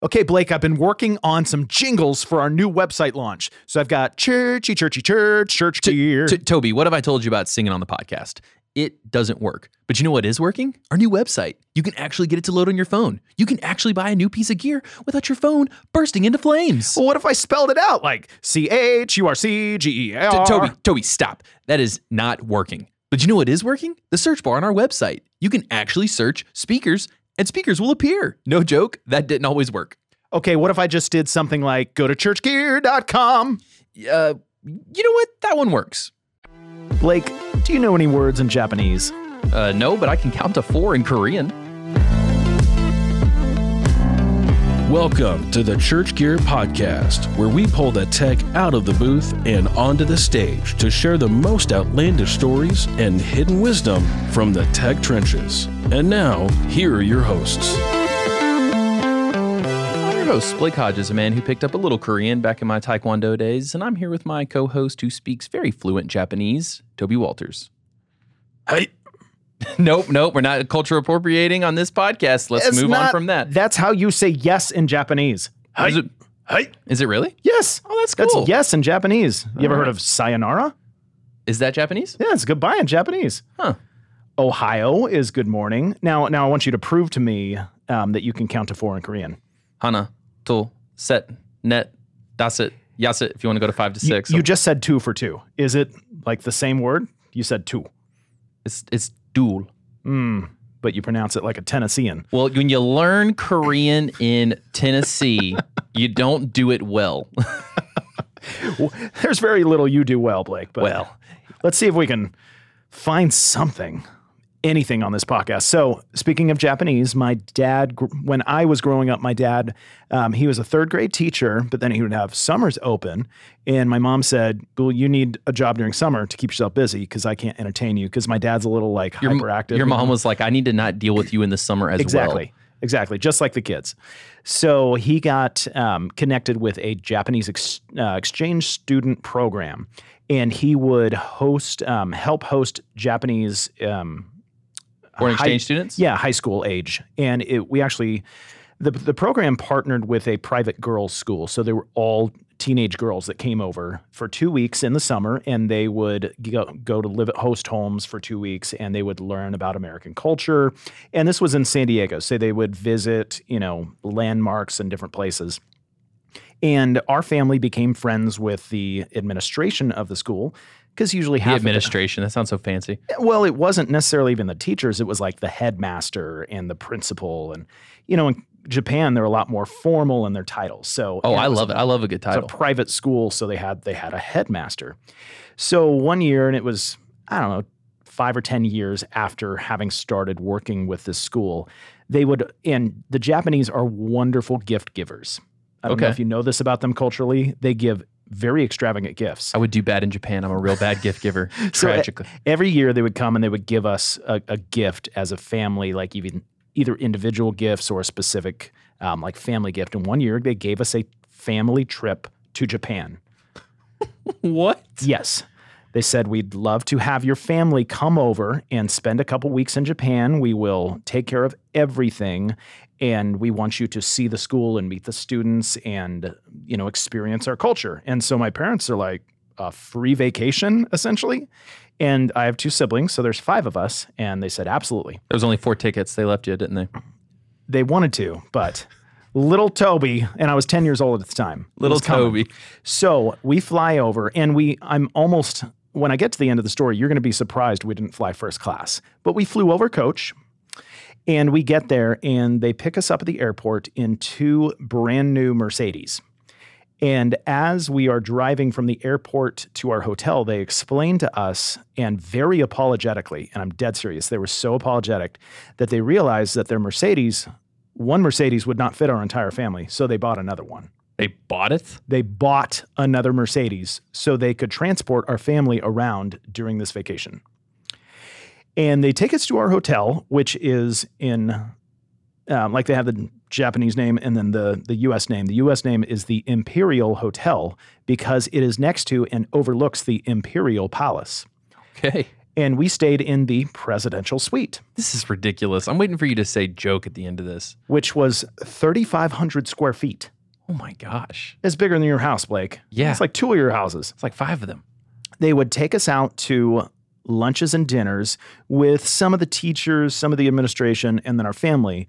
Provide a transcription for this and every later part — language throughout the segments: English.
Okay, Blake, I've been working on some jingles for our new website launch. So I've got churchy, churchy, church, church gear. T- Toby, what have I told you about singing on the podcast? It doesn't work. But you know what is working? Our new website. You can actually get it to load on your phone. You can actually buy a new piece of gear without your phone bursting into flames. well, what if I spelled it out like C H U R C G E R? Toby, Toby, stop. That is not working. But you know what is working? The search bar on our website. You can actually search speakers and speakers will appear. No joke, that didn't always work. Okay, what if I just did something like go to churchgear.com? Uh, you know what? That one works. Blake, do you know any words in Japanese? Uh, no, but I can count to four in Korean. Welcome to the Church Gear Podcast, where we pull the tech out of the booth and onto the stage to share the most outlandish stories and hidden wisdom from the tech trenches. And now, here are your hosts. I'm your host, Blake Hodges, a man who picked up a little Korean back in my Taekwondo days, and I'm here with my co host who speaks very fluent Japanese, Toby Walters. Hey, nope, nope, we're not culture appropriating on this podcast. Let's it's move on from that. That's how you say yes in Japanese. Is it, Hey. is it really? Yes. Oh, that's cool. That's yes in Japanese. You ever All heard of sayonara? Is that Japanese? Yeah, it's goodbye in Japanese. Huh. Ohio is good morning. Now, now I want you to prove to me um, that you can count to four in Korean. Hana, to, set, net, dasit, yasit, if you want to go to five to You- six. You, just said two for two. Is it like the same word? You said two, it's, it's dual. mm, but you pronounce it like a Tennessean. Well, when you learn Korean in Tennessee, you don't do it well. Well, There's very little you do well, Blake. But Well. let's see if we can find something, anything on this podcast. So, speaking of Japanese, my dad, when I was growing up, my dad, um, he was a third grade teacher, but then he would have summers open. And my mom said, Well, you need a job during summer to keep yourself busy because I can't entertain you because my dad's a little like Your, hyperactive. your mom was like, I need to not deal with you in the summer as well. Exactly. Exactly. Just like the kids. So he got um, connected with a Japanese ex- uh, exchange student program, and he would host, um, help host Japanese. Um. Foreign high- exchange students? Yeah, high school age, and it, we actually the the program partnered with a private girls' school, so they were all teenage girls that came over for two weeks in the summer, and they would go, go to live at host homes for two weeks, and they would learn about American culture. And this was in San Diego, so they would visit, you know, landmarks and different places. And our family became friends with the administration of the school because usually The half the- administration. That sounds so fancy. well, it wasn't necessarily even the teachers. It was like the headmaster and the principal. And, you know, in Japan, they're a lot more formal in their titles. So, Oh, I was love it. I love a good title. It's a private school. So they had, they had a headmaster. So one year, and it was, I don't know, five or 10 years after having started working with this school, they would, and the Japanese are wonderful gift givers. I don't know Okay. if you know this about them culturally. They give very extravagant gifts. I would do bad in Japan. I'm a real bad gift giver. So, uh, Tragically. every year they would come and they would give us a, a gift as a family, like even either individual gifts or a specific um, like family gift. And one year they gave us a family trip to Japan. what? Yes. They said, We'd love to have your family come over and spend a couple weeks in Japan. We will take care of everything. And we want you to see the school and meet the students and, you know, experience our culture. And so my parents are like, a free vacation, essentially. And I have two siblings, so there's five of us. And they said, absolutely. There was only four tickets. They left you, didn't they? They wanted to, but little Toby, and I was 10 years old at the time. Little coming. Toby. So we fly over, and we, I'm almost, when I get to the end of the story, you're going to be surprised we didn't fly first class. But we flew over coach, and we get there, and they pick us up at the airport in two brand new Mercedes. And as we are driving from the airport to our hotel, they explain to us, and very apologetically, and I'm dead serious, they were so apologetic that they realized that their Mercedes, one Mercedes would not fit our entire family. So they bought another one They bought it? they bought another Mercedes so they could transport our family around during this vacation. And they take us to our hotel, which is in, um, like they have the Japanese name and then the, the US name. The US name is the Imperial Hotel because it is next to and overlooks the Imperial Palace. Okay. and we stayed in the presidential suite, This is ridiculous. I'm waiting for you to say joke at the end of this. which was 3,500 square feet. Oh my gosh. It's bigger than your house, Blake. Yeah. It's like two of your houses. It's like five of them. They would take us out to lunches and dinners with some of the teachers, some of the administration, and then our family.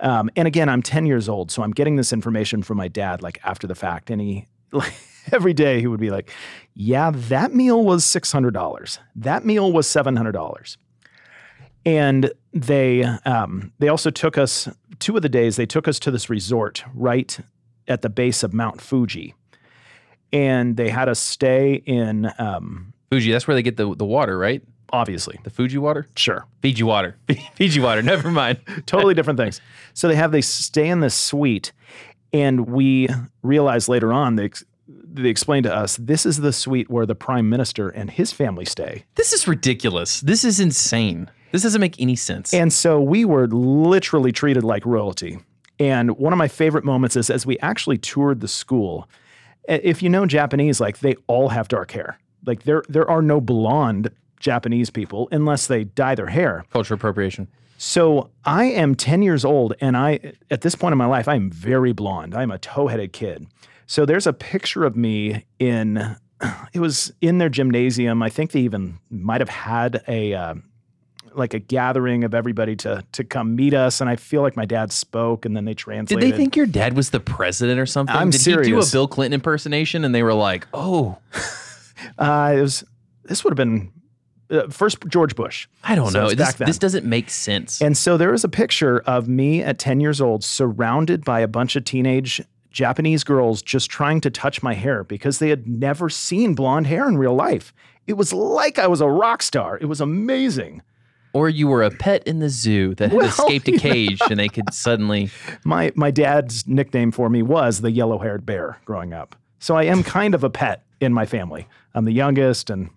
Um, and again, I'm 10 years old, so I'm getting this information from my dad like after the fact. And he, like, every day he would be like, Yeah, that meal was $600. That meal was $700. And they um, they also took us two of the days they took us to this resort right at the base of Mount Fuji, and they had us stay in um, Fuji, that's where they get the, the water, right? obviously The Fuji water? sure Fiji water. Fiji water. Never mind. totally different things. So they have they stay in this suite, and we realize later on they they explain to us this is the suite where the prime minister and his family stay. This is ridiculous. This is insane. This doesn't make any sense. And so we were literally treated like royalty. And one of my favorite moments is as we actually toured the school. If you know Japanese, like they all have dark hair. Like there there are no blonde Japanese people unless they dye their hair. Cultural appropriation. So I am 10 years old, and I, at this point in my life, I am very blonde. I'm a toe headed kid. So there's a picture of me in, it was in their gymnasium. I think they even might have had a, uh, like a gathering of everybody to to come meet us, and I feel like my dad spoke, and then they translated. Did they think your dad was the president or something? I'm Did he do a. Bill Clinton impersonation and they were like, oh, uh, it was this would have been uh, first George Bush. I don't So know. This, this doesn't make sense. And so there is a picture of me at 10 years old surrounded by a bunch of teenage Japanese girls just trying to touch my hair because they had never seen blonde hair in real life. It was like I was a rock star. It was amazing. or you were a pet in the zoo that had Well, escaped a cage and they could suddenly. My my dad's nickname for me was the yellow-haired bear growing up. So I am kind of a pet in my family. I'm the youngest and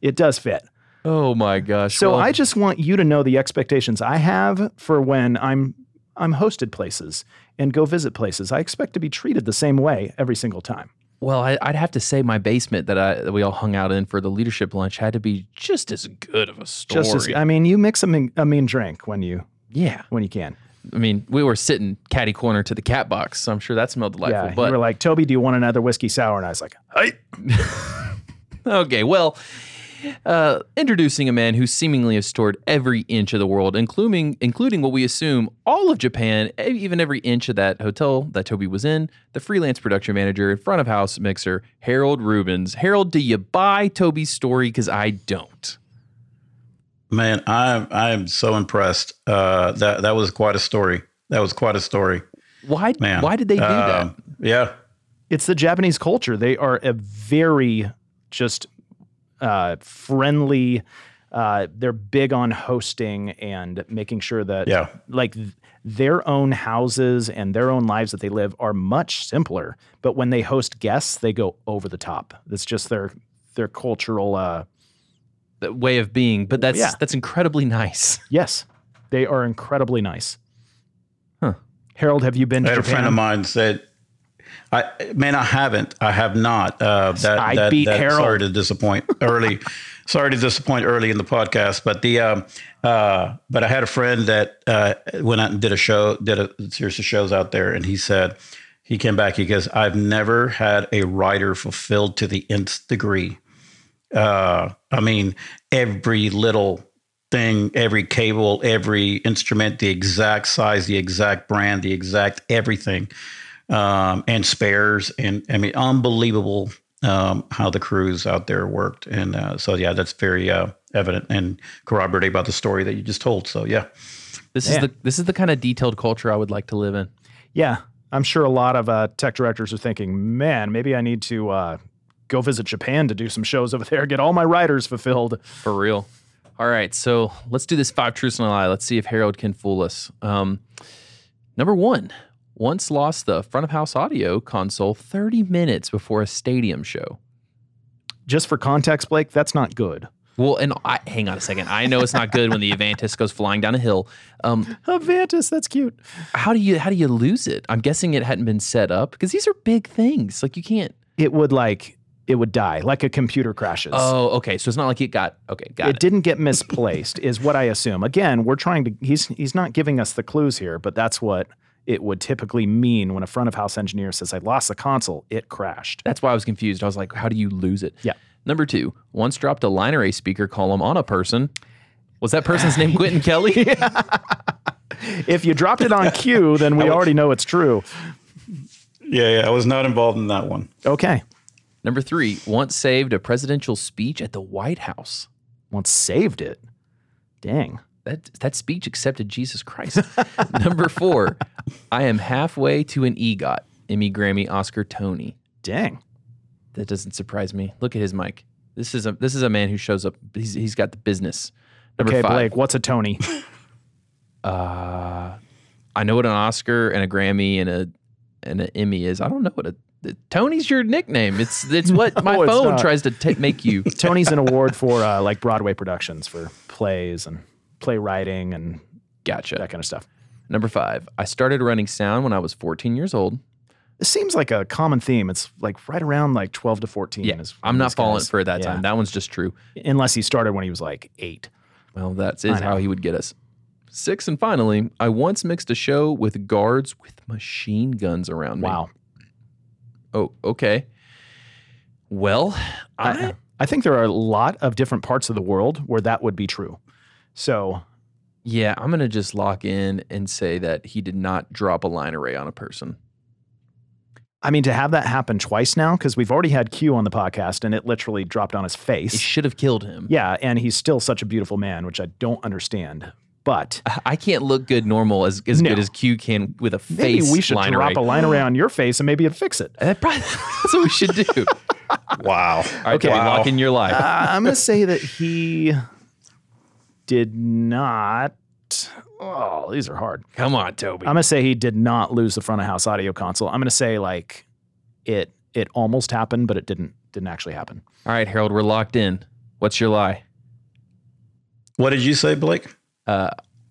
it does fit. Oh my gosh. So well, I just want you to know the expectations I have for when I'm I'm hosted places and go visit places. I expect to be treated the same way every single time. Well, I, I'd have to say my basement that I that we all hung out in for the leadership lunch had to be just as good of a story. Just as I mean, you mix a mean, a mean drink when you yeah. when you can. I mean, we were sitting catty corner to the cat box, so I'm sure that smelled delightful. Yeah, but you were like, Toby, do you want another whiskey sour? And I was like, hey. Okay, well, uh, introducing a man who seemingly has toured every inch of the world, including including what we assume all of Japan, even every inch of that hotel that Toby was in. The freelance production manager and front of house mixer, Harold Rubens. Harold, do you buy Toby's story? Because I don't. Man, I I am so impressed. Uh, that that was quite a story. That was quite a story, Why? man. Why did they do that? Um, Yeah, It's the Japanese culture. They are a very just uh, friendly. Uh, they're big on hosting and making sure that Yeah. like th- their own houses and their own lives that they live are much simpler. But when they host guests, they go over the top. That's just their their cultural. Uh, way of being, but that's Yeah. that's incredibly nice. yes, they are incredibly nice. Huh. Harold, have you been I to had a friend of mine said, "I man, I haven't. I have not. Uh, that I that, beat that Harold. sorry to disappoint early. sorry to disappoint early in the podcast, but the um, uh, but I had a friend that uh, went out and did a show, did a series of shows out there, and he said he came back. He goes, "I've never had a writer fulfilled to the nth degree. Uh, I mean, every little." thing, every cable, every instrument, the exact size, the exact brand, the exact everything, um, and spares. And I mean, unbelievable um, how the crews out there worked. And uh, so, yeah, that's very uh, evident and corroborated by the story that you just told. So, yeah. This Yeah. is the this is the kind of detailed culture I would like to live in. Yeah, I'm sure a lot of uh, tech directors are thinking, man, maybe I need to uh, go visit Japan to do some shows over there, get all my writers fulfilled. For real. All right, so let's do this five truths and a lie. Let's see if Harold can fool us. Um, number one, once lost the front of house audio console 30 minutes before a stadium show. Just for context, Blake, that's not good. Well, and I, hang on a second. I know it's not good when the Avantis goes flying down a hill. Um, Avantis, that's cute. how do you how do you lose it? I'm guessing it hadn't been set up because these are big things. Like you can't. It would like it would die, like a computer crashes. Oh, okay. So it's not like it got okay. Got it it. didn't get misplaced, is what I assume. Again, we're trying to. He's he's not giving us the clues here, but that's what it would typically mean when a front of house engineer says, "I lost the console. It crashed." That's why I was confused. I was like, how do you lose it? Yeah. Number two, once dropped a line array speaker column on a person. Was that person's name Quentin Kelly? If you dropped it on cue, then we already know it's true. Yeah, yeah. I was not involved in that one. Okay. Number three, once saved a presidential speech at the White House. Once saved it. Dang. That that speech accepted Jesus Christ. Number four, I am halfway to an EGOT, Emmy, Grammy, Oscar, Tony. Dang. That doesn't surprise me. Look at his mic. This is a this is a man who shows up. He's he's got the business. Number Okay, five, Blake, what's a Tony? uh, I know what an Oscar and a Grammy and a and an Emmy is. I don't know what a Tony's your nickname. It's it's what my No, it's phone tries to ta make you. Tony's an award for uh, like Broadway productions for plays and playwriting and Gotcha. that kind of stuff. Number five, I started running sound when I was 14 years old. This seems like a common theme. It's like right around like 12 to 14. Yeah, is I'm not falling for that yeah. time. That one's just true. Unless he started when he was like eight. Well, that is how he would get us. Six and finally, I once mixed a show with guards with machine guns around me. Wow. Oh, okay. Well, I, I, I think there are a lot of different parts of the world where that would be true. So yeah, I'm gonna just lock in and say that he did not drop a line array on a person. I mean, to have that happen twice now, because we've already had Q on the podcast and it literally dropped on his face. It should have killed him. Yeah, and he's still such a beautiful man, which I don't understand. But I can't look good normal as, as No. good as Q can with a maybe face we should line drop array. a line array on your face and maybe it'd fix it. That probably- that's what we should do. Wow. All right, Okay. Toby, Wow. lock in your life. Uh, I'm going to say that he did not. Oh, these are hard. Come on, Toby. I'm going to say he did not lose the front of house audio console. I'm going to say like it it almost happened, but it didn't didn't actually happen. All right, Harold, we're locked in. What's your lie? What did you say, Blake? Uh,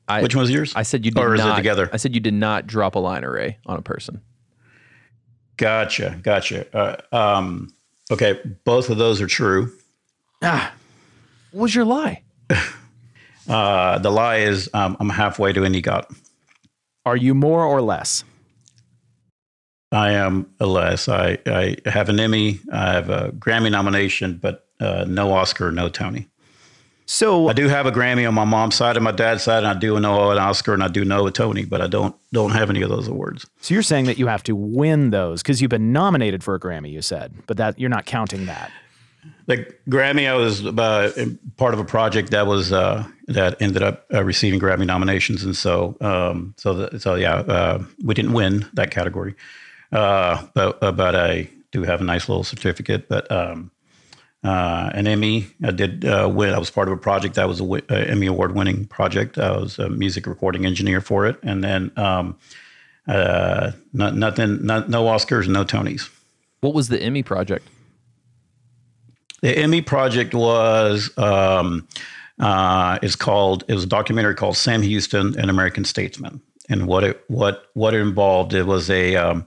I, Which one was yours? I said you did Or is it not. together? I said you did not drop a line array on a person. Gotcha. Gotcha. Uh, um, okay. Both of those are true. Ah, What was your lie? Uh, the lie is um, I'm halfway to an EGOT. are you more or less? I am a less. I, I have an Emmy. I have a Grammy nomination, but uh, no Oscar, no Tony. So I do have a Grammy on my mom's side and my dad's side, and I do know an Oscar and I do know a Tony, but I don't don't have any of those awards. So you're saying that you have to win those because you've been nominated for a Grammy, you said, but that you're not counting that. The Grammy, I was uh, part of a project that was uh, that ended up uh, receiving Grammy nominations, and so um, so the, so yeah, uh, we didn't win that category, uh, but uh, but I do have a nice little certificate. But um, an Emmy, I did win. I was part of a project that was a uh, Emmy award winning project. I was a music recording engineer for it, and then um, not, nothing, not, no Oscars, no Tonys. What was the Emmy project? The Emmy project was um, uh, is called it was a documentary called Sam Houston, an American Statesman, and what it what what it involved it was a um,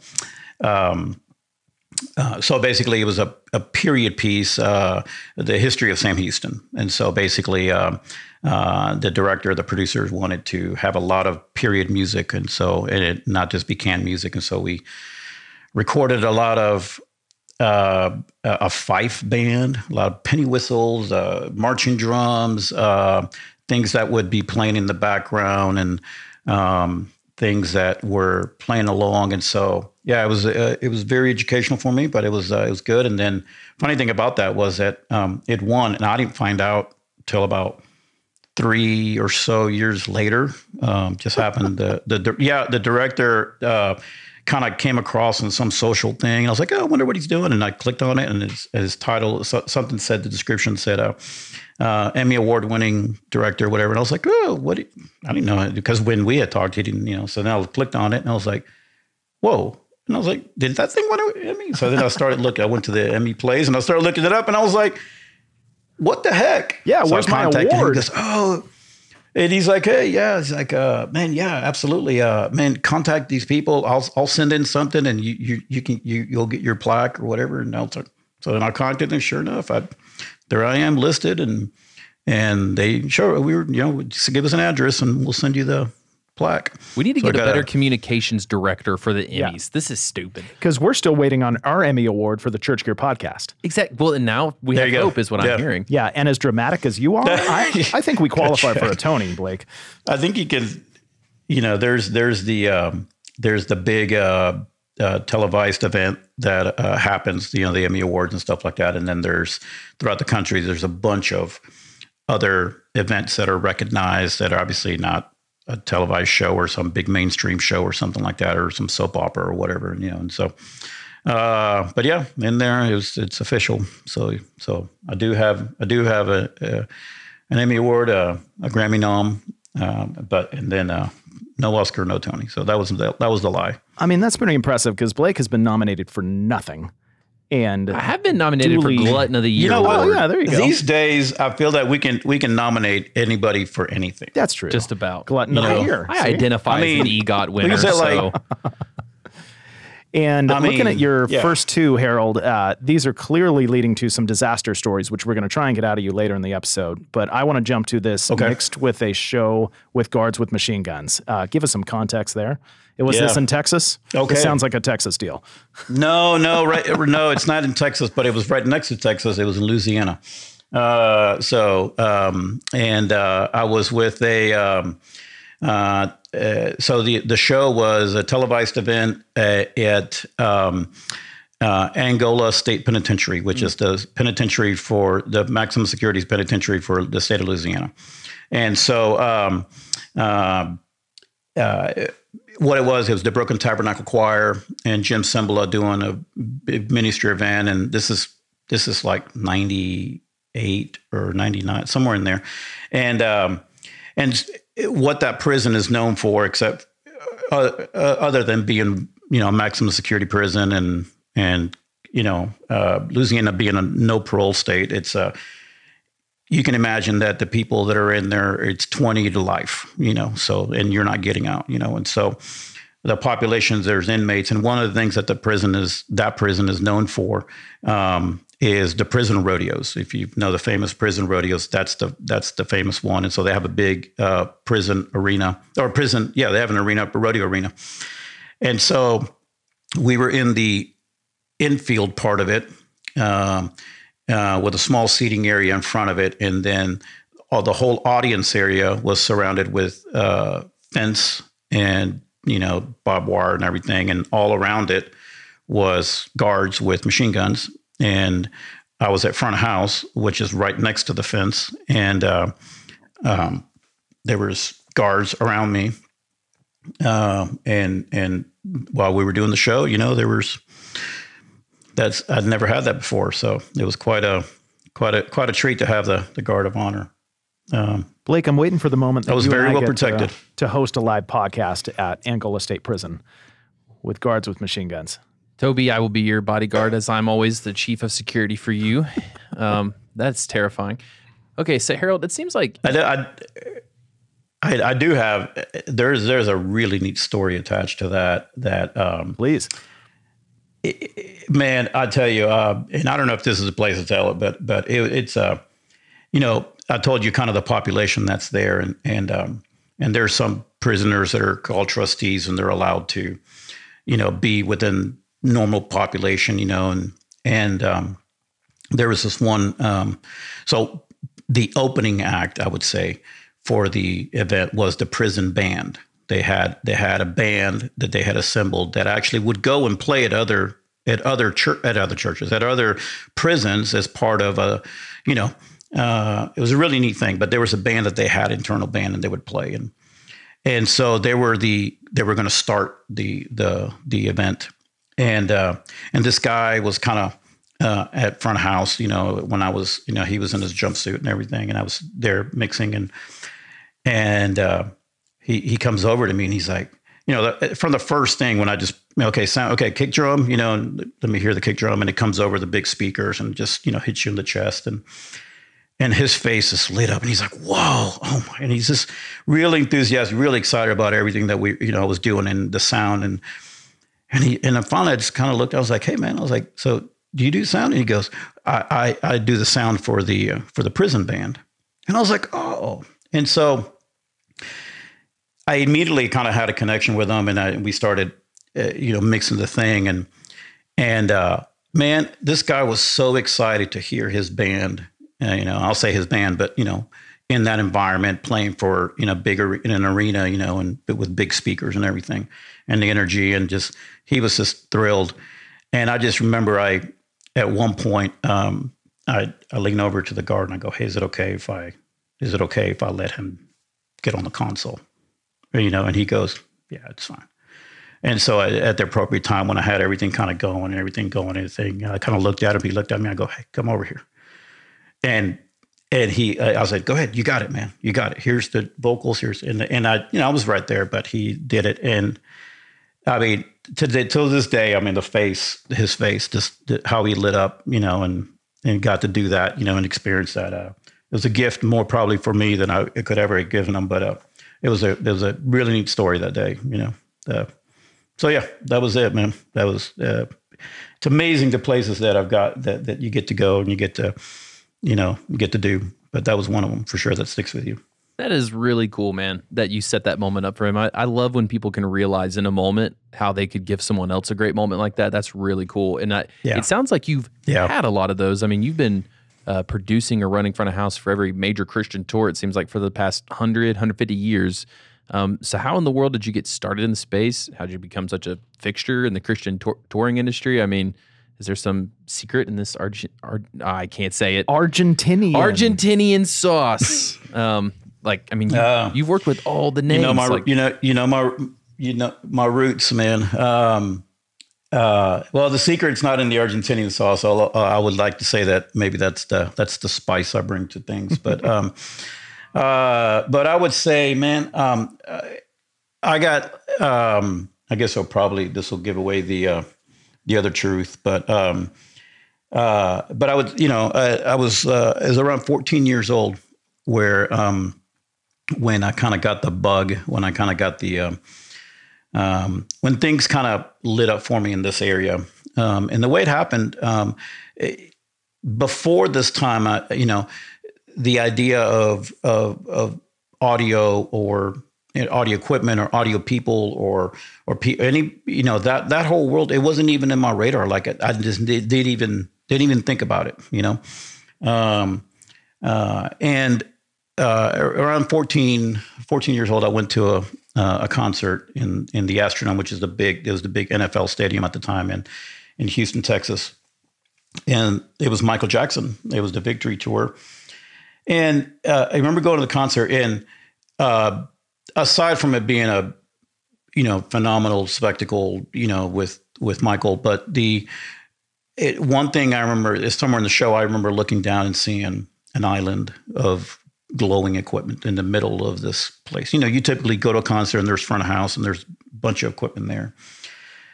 um, uh, so basically it was a, a period piece, uh, the history of Sam Houston, and so basically. Um, uh, the director, the producers wanted to have a lot of period music, and so and it not just be canned music, and so we recorded a lot of uh, a fife band, a lot of penny whistles, uh, marching drums, uh, things that would be playing in the background, and um, things that were playing along. And so, yeah, it was uh, it was very educational for me, but it was uh, it was good. And then, funny thing about that was that um, it won, and I didn't find out till about three or so years later. Um, just happened. The, the yeah, the director uh, kind of came across in some social thing. I was like, oh, I wonder what he's doing, and I clicked on it, and his, his title so, something said the description said uh, uh, Emmy award winning director, whatever. And I was like, oh, what? I didn't know because when we had talked, he didn't, you know. So then I clicked on it, and I was like, whoa. And I was like, did that thing win an Emmy? So then I started looking. I went to the Emmy plays, and I started looking it up, and I was like what the heck? Yeah, so where's my contacted him. He award? goes, oh, and he's like, hey, yeah. He's like, uh, man, yeah, absolutely. Uh, man, contact these people. I'll I'll send in something, and you you you can you you'll get your plaque or whatever. And I was like, So then I contacted them. Sure enough, I there I am listed, and and they sure we were you know just give us an address and we'll send you the plaque. We need to So get a gotta- better communications director for the Emmys. Yeah. This is stupid. Because we're still waiting on our Emmy Award for the Church Gear podcast. Exactly. Well, and now we There have hope, is what Yeah. I'm hearing. Yeah, and as dramatic as you are, I, I think we qualify for a Tony, Blake. I think you can, you know, there's there's the um, there's the big uh, uh, televised event that uh, happens, you know, the Emmy Awards and stuff like that, and then there's throughout the country there's a bunch of other events that are recognized that are obviously not a televised show or some big mainstream show or something like that or some soap opera or whatever, you know, and so. Uh, but yeah, in there it was, it's official. So so I do have I do have a, a an Emmy award, uh, a Grammy nom, um, but and then uh, no Oscar, no Tony. So that was the, that was the lie. I mean, that's pretty impressive because Blake has been nominated for nothing. And I have been nominated Duly- for Glutton of the Year. You know what? Oh, yeah, there you go. These days, I feel that we can we can nominate anybody for anything. that's true. Just about. glutton of You the year. I See? identify I mean, as an EGOT winner. is so like- And I looking mean, at your yeah. first two, Harold, uh, these are clearly leading to some disaster stories, which we're going to try and get out of you later in the episode. But I want to jump to this Okay. mixed with a show with guards with machine guns. Uh, give us some context there. It was Yeah. this in Texas. Okay. This sounds like a Texas deal. No, no, right? no, it's not in Texas, but it was right next to Texas. It was in Louisiana. Uh, so, um, and uh, I was with a. Um, uh, uh, so the the show was a televised event uh, at um, uh, Angola State Penitentiary, which is the penitentiary for the maximum security penitentiary for the state of Louisiana. And so, um, uh, uh, what it was, it was the Brooklyn Tabernacle Choir and Jim Cymbala doing a big ministry event, and this is this is like ninety eight or ninety nine, somewhere in there, and um, and what that prison is known for, except uh, uh, other than being you know a maximum security prison and and you know uh, Louisiana being a no parole state, it's a you can imagine that the people that are in there, it's 20 to life, you know, so, and you're not getting out, you know, and so the populations, there's inmates. And one of the things that the prison is, that prison is known for, um, is the prison rodeos. If you know the famous prison rodeos, that's the, that's the famous one. And so they have a big, uh, prison arena or prison. Yeah. They have an arena, a rodeo arena. And so we were in the infield part of it. Um, uh, with a small seating area in front of it, and then all the whole audience area was surrounded with uh, fence and you know barbed wire and everything, and all around it was guards with machine guns. And I was at front of house, which is right next to the fence, and uh, um, there was guards around me. Uh, and and while we were doing the show, you know, there was that's I'd never had that before, so it was quite a quite a quite a treat to have the the guard of honor. Um, Blake, I'm waiting for the moment that I was very well get to- protected. to host a live podcast at Angola State Prison with guards with machine guns. Toby, I will be your bodyguard as I'm always the chief of security for you. Um, that's terrifying. Okay, so Harold, it seems like I, I, I, I do have there's there's a really neat story attached to that that um, Please. man I tell you uh, and I don't know if this is a place to tell it but but it, it's uh, you know I told you kind of the population that's there and and um, and there's some prisoners that are called trustees and they're allowed to you know be within normal population you know and and um, there was this one um, so the opening act i would say for the event was the prison band. They had they had a band that they had assembled that actually would go and play at other at other church at other churches at other prisons as part of a you know uh, it was a really neat thing but there was a band that they had internal band and they would play. And and so they were the they were going to start the the the event and uh and this guy was kind of uh, at front of house, you know, when I was, you know, he was in his jumpsuit and everything, and I was there mixing, and and uh, he he comes over to me and he's like, you know, the, from the first thing when I just okay, sound okay, kick drum, you know, and let me hear the kick drum, and it comes over the big speakers and just you know hits you in the chest, and and his face is lit up, and he's like, whoa, oh my, and he's just really enthusiastic, really excited about everything that we you know was doing and the sound and and he and finally I just kind of looked, I was like, hey man, I was like, so do you do sound? And he goes, I, I, I do the sound for the uh, for the prison band. And I was like, oh. And so I immediately kind of had a connection with him, and I, we started, uh, you know, mixing the thing. And and uh, man, this guy was so excited to hear his band. Uh, you know, I'll say his band, but you know, in that environment, playing for you know bigger in an arena, you know, and with big speakers and everything, and the energy, and just he was just thrilled. And I just remember I at one point, um, I, I lean over to the guard and I go, "Hey, is it okay if I is it okay if I let him get on the console?" You know, and he goes, "Yeah, it's fine." And so I, at the appropriate time, when I had everything kind of going and everything going, everything, I kind of looked at him. He looked at me. I go, "Hey, come over here." And and he, I was like, "Go ahead, you got it, man. You got it. Here's the vocals. Here's and and I, you know, I was right there, but he did it, and I mean, to till this day, I mean, the face, his face, just how he lit up, you know, and and got to do that, you know, and experience that. Uh, it was a gift more probably for me than I could ever have given him, but uh, it was a it was a really neat story that day, you know. Uh, so yeah, that was it, man. That was uh, it's amazing the places that I've got that that you get to go and you get to, you know, get to do. But that was one of them for sure that sticks with you. That is really cool, man, that you set that moment up for him. I, I love when people can realize in a moment how they could give someone else a great moment like that. That's really cool. And I, yeah. it sounds like you've yeah. had a lot of those. I mean, you've been uh, producing or running front of house for every major Christian tour, it seems like, for the past 100, 150 years. Um, so, how in the world did you get started in the space? How did you become such a fixture in the Christian tour- touring industry? I mean, is there some secret in this Argent? Ar- I can't say it. Argentinian. Argentinian sauce. um, like, I mean, you, have uh, worked with all the names. You know my, like, you know, you know my, you know my roots, man. Um, uh, well, the secret's not in the Argentinian sauce. Uh, I would like to say that maybe that's the that's the spice I bring to things. But um, uh, but I would say, man, um, I got. Um, I guess I'll probably this will give away the uh, the other truth, but um, uh, but I would, you know, I, I was uh, I was around 14 years old where um, when I kind of got the bug, when I kind of got the, um, um, when things kind of lit up for me in this area. Um, and the way it happened, um, it, before this time, I, you know, the idea of, of, of audio or you know, audio equipment or audio people or or pe- any you know that that whole world it wasn't even in my radar like I, I just did, didn't even didn't even think about it you know um, uh, and uh, around 14, 14 years old, I went to a, uh, a concert in, in the Astrodome, which is the big, it was the big NFL stadium at the time in, in Houston, Texas. And it was Michael Jackson. It was the victory tour. And uh, I remember going to the concert and uh, aside from it being a, you know, phenomenal spectacle, you know, with, with Michael, but the, it, one thing I remember is somewhere in the show, I remember looking down and seeing an island of glowing equipment in the middle of this place. You know, you typically go to a concert and there's front of house and there's a bunch of equipment there.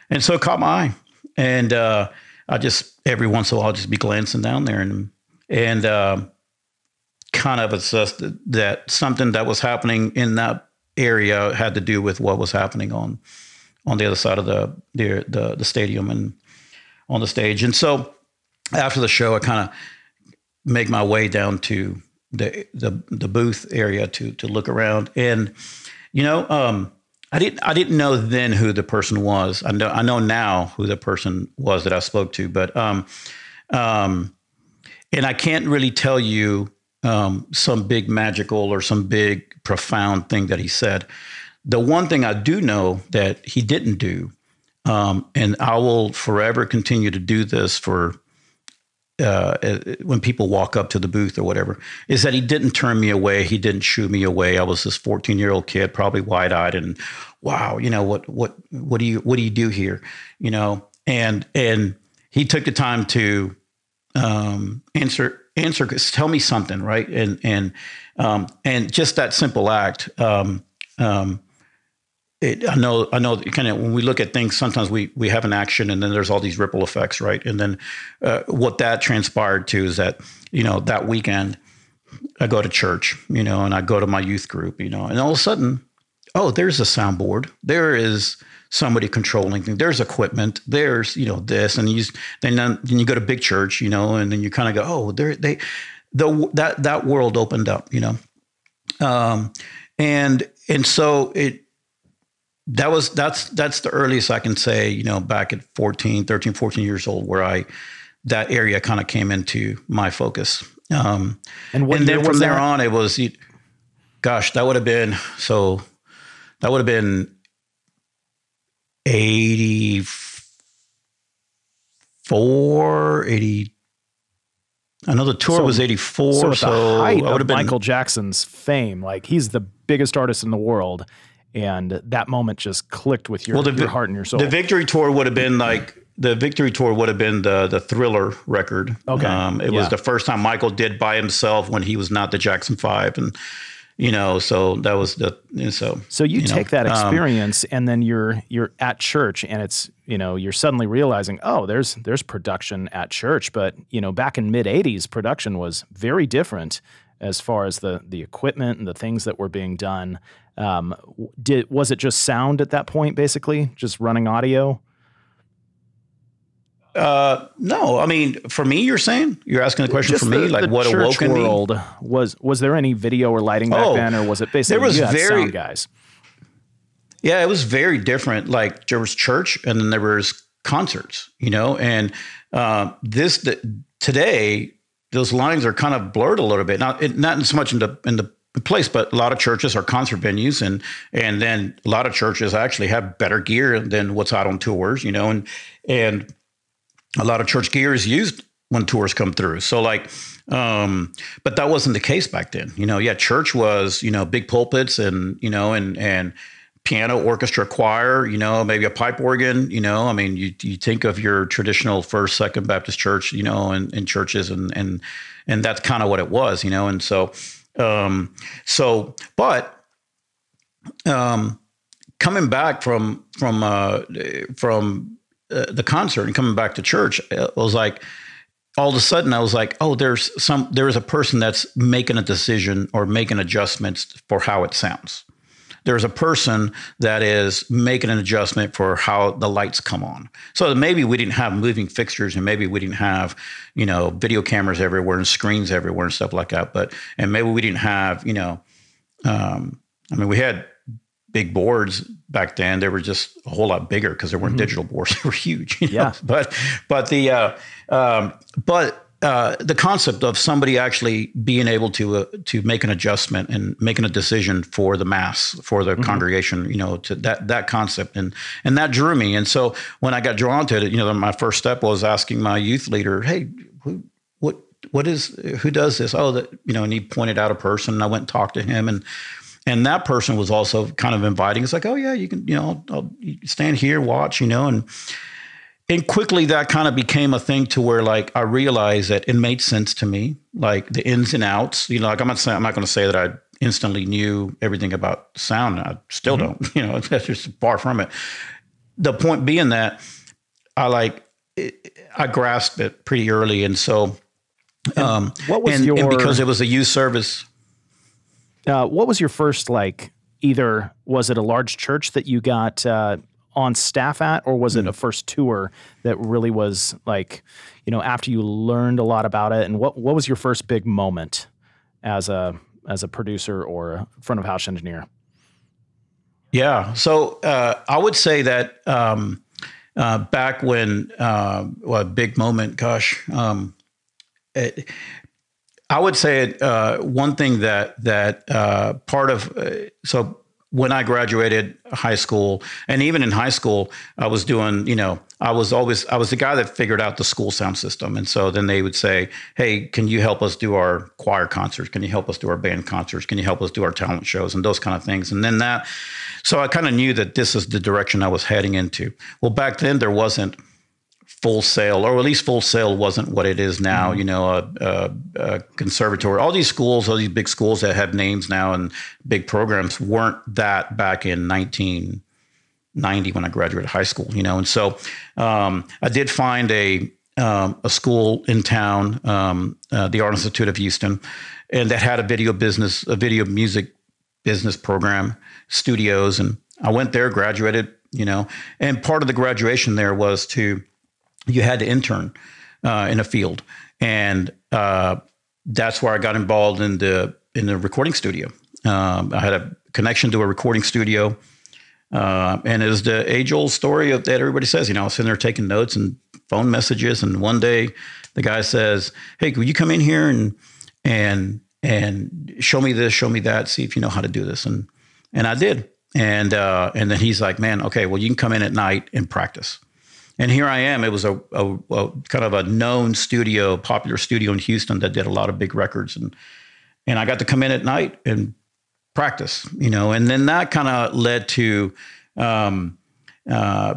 And so it caught my eye. And uh, I just, every once in a while, I'll just be glancing down there and, and uh, kind of assessed that something that was happening in that area had to do with what was happening on, on the other side of the, the, the, the stadium and on the stage. And so after the show, I kind of make my way down to the the the booth area to to look around, and you know, um, I didn't I didn't know then who the person was. I know I know now who the person was that I spoke to, but um, um, and I can't really tell you um, some big magical or some big profound thing that he said. The one thing I do know that he didn't do, um, and I will forever continue to do this for uh, when people walk up to the booth or whatever, is that he didn't turn me away. He didn't shoo me away. I was this 14 year old kid, probably wide eyed, and wow, you know what what what do you what do you do here, you know? And and he took the time to um, answer answer tell me something, right? And and um, and just that simple act. Um, um it, I know, I know. Kind of when we look at things, sometimes we we have an action, and then there's all these ripple effects, right? And then uh, what that transpired to is that you know that weekend I go to church, you know, and I go to my youth group, you know, and all of a sudden, oh, there's a soundboard. There is somebody controlling things. There's equipment. There's you know this, and you then then you go to big church, you know, and then you kind of go, oh, they they the that that world opened up, you know, um, and and so it that was that's that's the earliest I can say, you know, back at 14, 13, 14 years old, where I that area kind of came into my focus. Um, And what and then from there that? on, it was, gosh, that would have been so. That would have been eighty four, eighty. I know the tour So- was eighty four, So so, height I would have been Michael Jackson's fame, like he's the biggest artist in the world, and that moment just clicked with your, Well, the your heart and your soul. The victory tour would have been like the victory tour would have been the the Thriller record. Okay. um, it Yeah. was the first time Michael did by himself when he was not the Jackson Five, and you know, so that was the and so. so you, know, take that um, experience, and then you're you're at church, and it's you know you're suddenly realizing, oh, there's there's production at church, but you know back in mid '80s, production was very different as far as the the equipment and the things that were being done. Um, did was it just sound at that point, basically, just running audio? Uh, no, I mean, for me, you're saying you're asking the question Just for me, the- like the what church awoke me. world was was there any video or lighting back Oh, then, or was it basically there was very- sound guys? Yeah, it was very different. Like there was church, and then there was concerts. You know, and uh, this the, today those lines are kind of blurred a little bit. Not it, not so much in the in the place, but a lot of churches are concert venues, and and then a lot of churches actually have better gear than what's out on tours. You know, and and a lot of church gear is used when tours come through. So like, um, but that wasn't the case back then. You know, yeah, church was you know big pulpits and you know and and piano, orchestra, choir. You know, maybe a pipe organ. You know, I mean, you you think of your traditional First Second Baptist Church. You know, and, and churches and and and that's kind of what it was. You know, and so um, so but um, coming back from from uh, from uh, the concert and coming back to church, it was like all of a sudden I was like, oh, there's some there is a person that's making a decision or making adjustments for how it sounds. There's a person that is making an adjustment for how the lights come on. So maybe we didn't have moving fixtures and maybe we didn't have, you know, video cameras everywhere and screens everywhere and stuff like that. But and maybe we didn't have, you know, um, I mean, we had big boards back then. They were just a whole lot bigger because there weren't digital boards. They were huge. you know? Yeah. But but the uh, um, but uh, the concept of somebody actually being able to uh, to make an adjustment and making a decision for the mass for the congregation, you know, to that that concept and and that drew me. And so when I got drawn to it, you know, my first step was asking my youth leader, "Hey, who, what what is who does this? Oh, that you know." And he pointed out a person, and I went and talked to him, and and that person was also kind of inviting. It's like, "Oh yeah, you can, you know, I'll, you stand here, watch, you know," and and quickly that kind of became a thing to where like I realized that it made sense to me, like the ins and outs. You know, like I'm not saying I'm not going to say that I instantly knew everything about sound. I still don't. You know, that's just far from it. The point being that I like it, I grasped it pretty early, and so um, what was and, your- and because it was a youth service. Uh, what was your first like? Either was it a large church that you got uh, on staff at, or was it a first tour that really was like, you know, after you learned a lot about it? And what what was your first big moment as a as a producer or a front of house engineer? Yeah. So uh, I would say that um, uh, back when, uh, well, big moment, gosh, um, it, I would say uh, one thing that that uh, part of uh, so when I graduated high school, and even in high school, I was doing, you know, I was always I was the guy that figured out the school sound system, and so then they would say, "Hey, can you help us do our choir concerts? Can you help us do our band concerts? Can you help us do our talent shows and those kind of things?" And then that, so I kind of knew that this is the direction I was heading into. Well, back then there wasn't full sail, or at least full sail wasn't what it is now. You know, a, a, a conservatory, all these schools, all these big schools that have names now and big programs weren't that back in 1990 when I graduated high school. You know, and so um, I did find a um, a school in town, um, uh, the Art Institute of Houston, and that had a video business, a video music business program, studios, and I went there, graduated you know. And part of the graduation there was to you had to intern uh, in a field, and uh, that's where I got involved in the in the recording studio. Um, I had a connection to a recording studio. Uh, and it was the age old story of that everybody says, you know, I was sitting there taking notes and phone messages. And one day the guy says, Hey, will you come in here and, and, and show me this, show me that, see if you know how to do this. And, and I did. And, uh, and then he's like, man, okay, well, you can come in at night and practice. And here I am. It was a, a, a kind of a known studio, popular studio in Houston that did a lot of big records. And, and I got to come in at night and practice, you know, and then that kind of led to um, uh,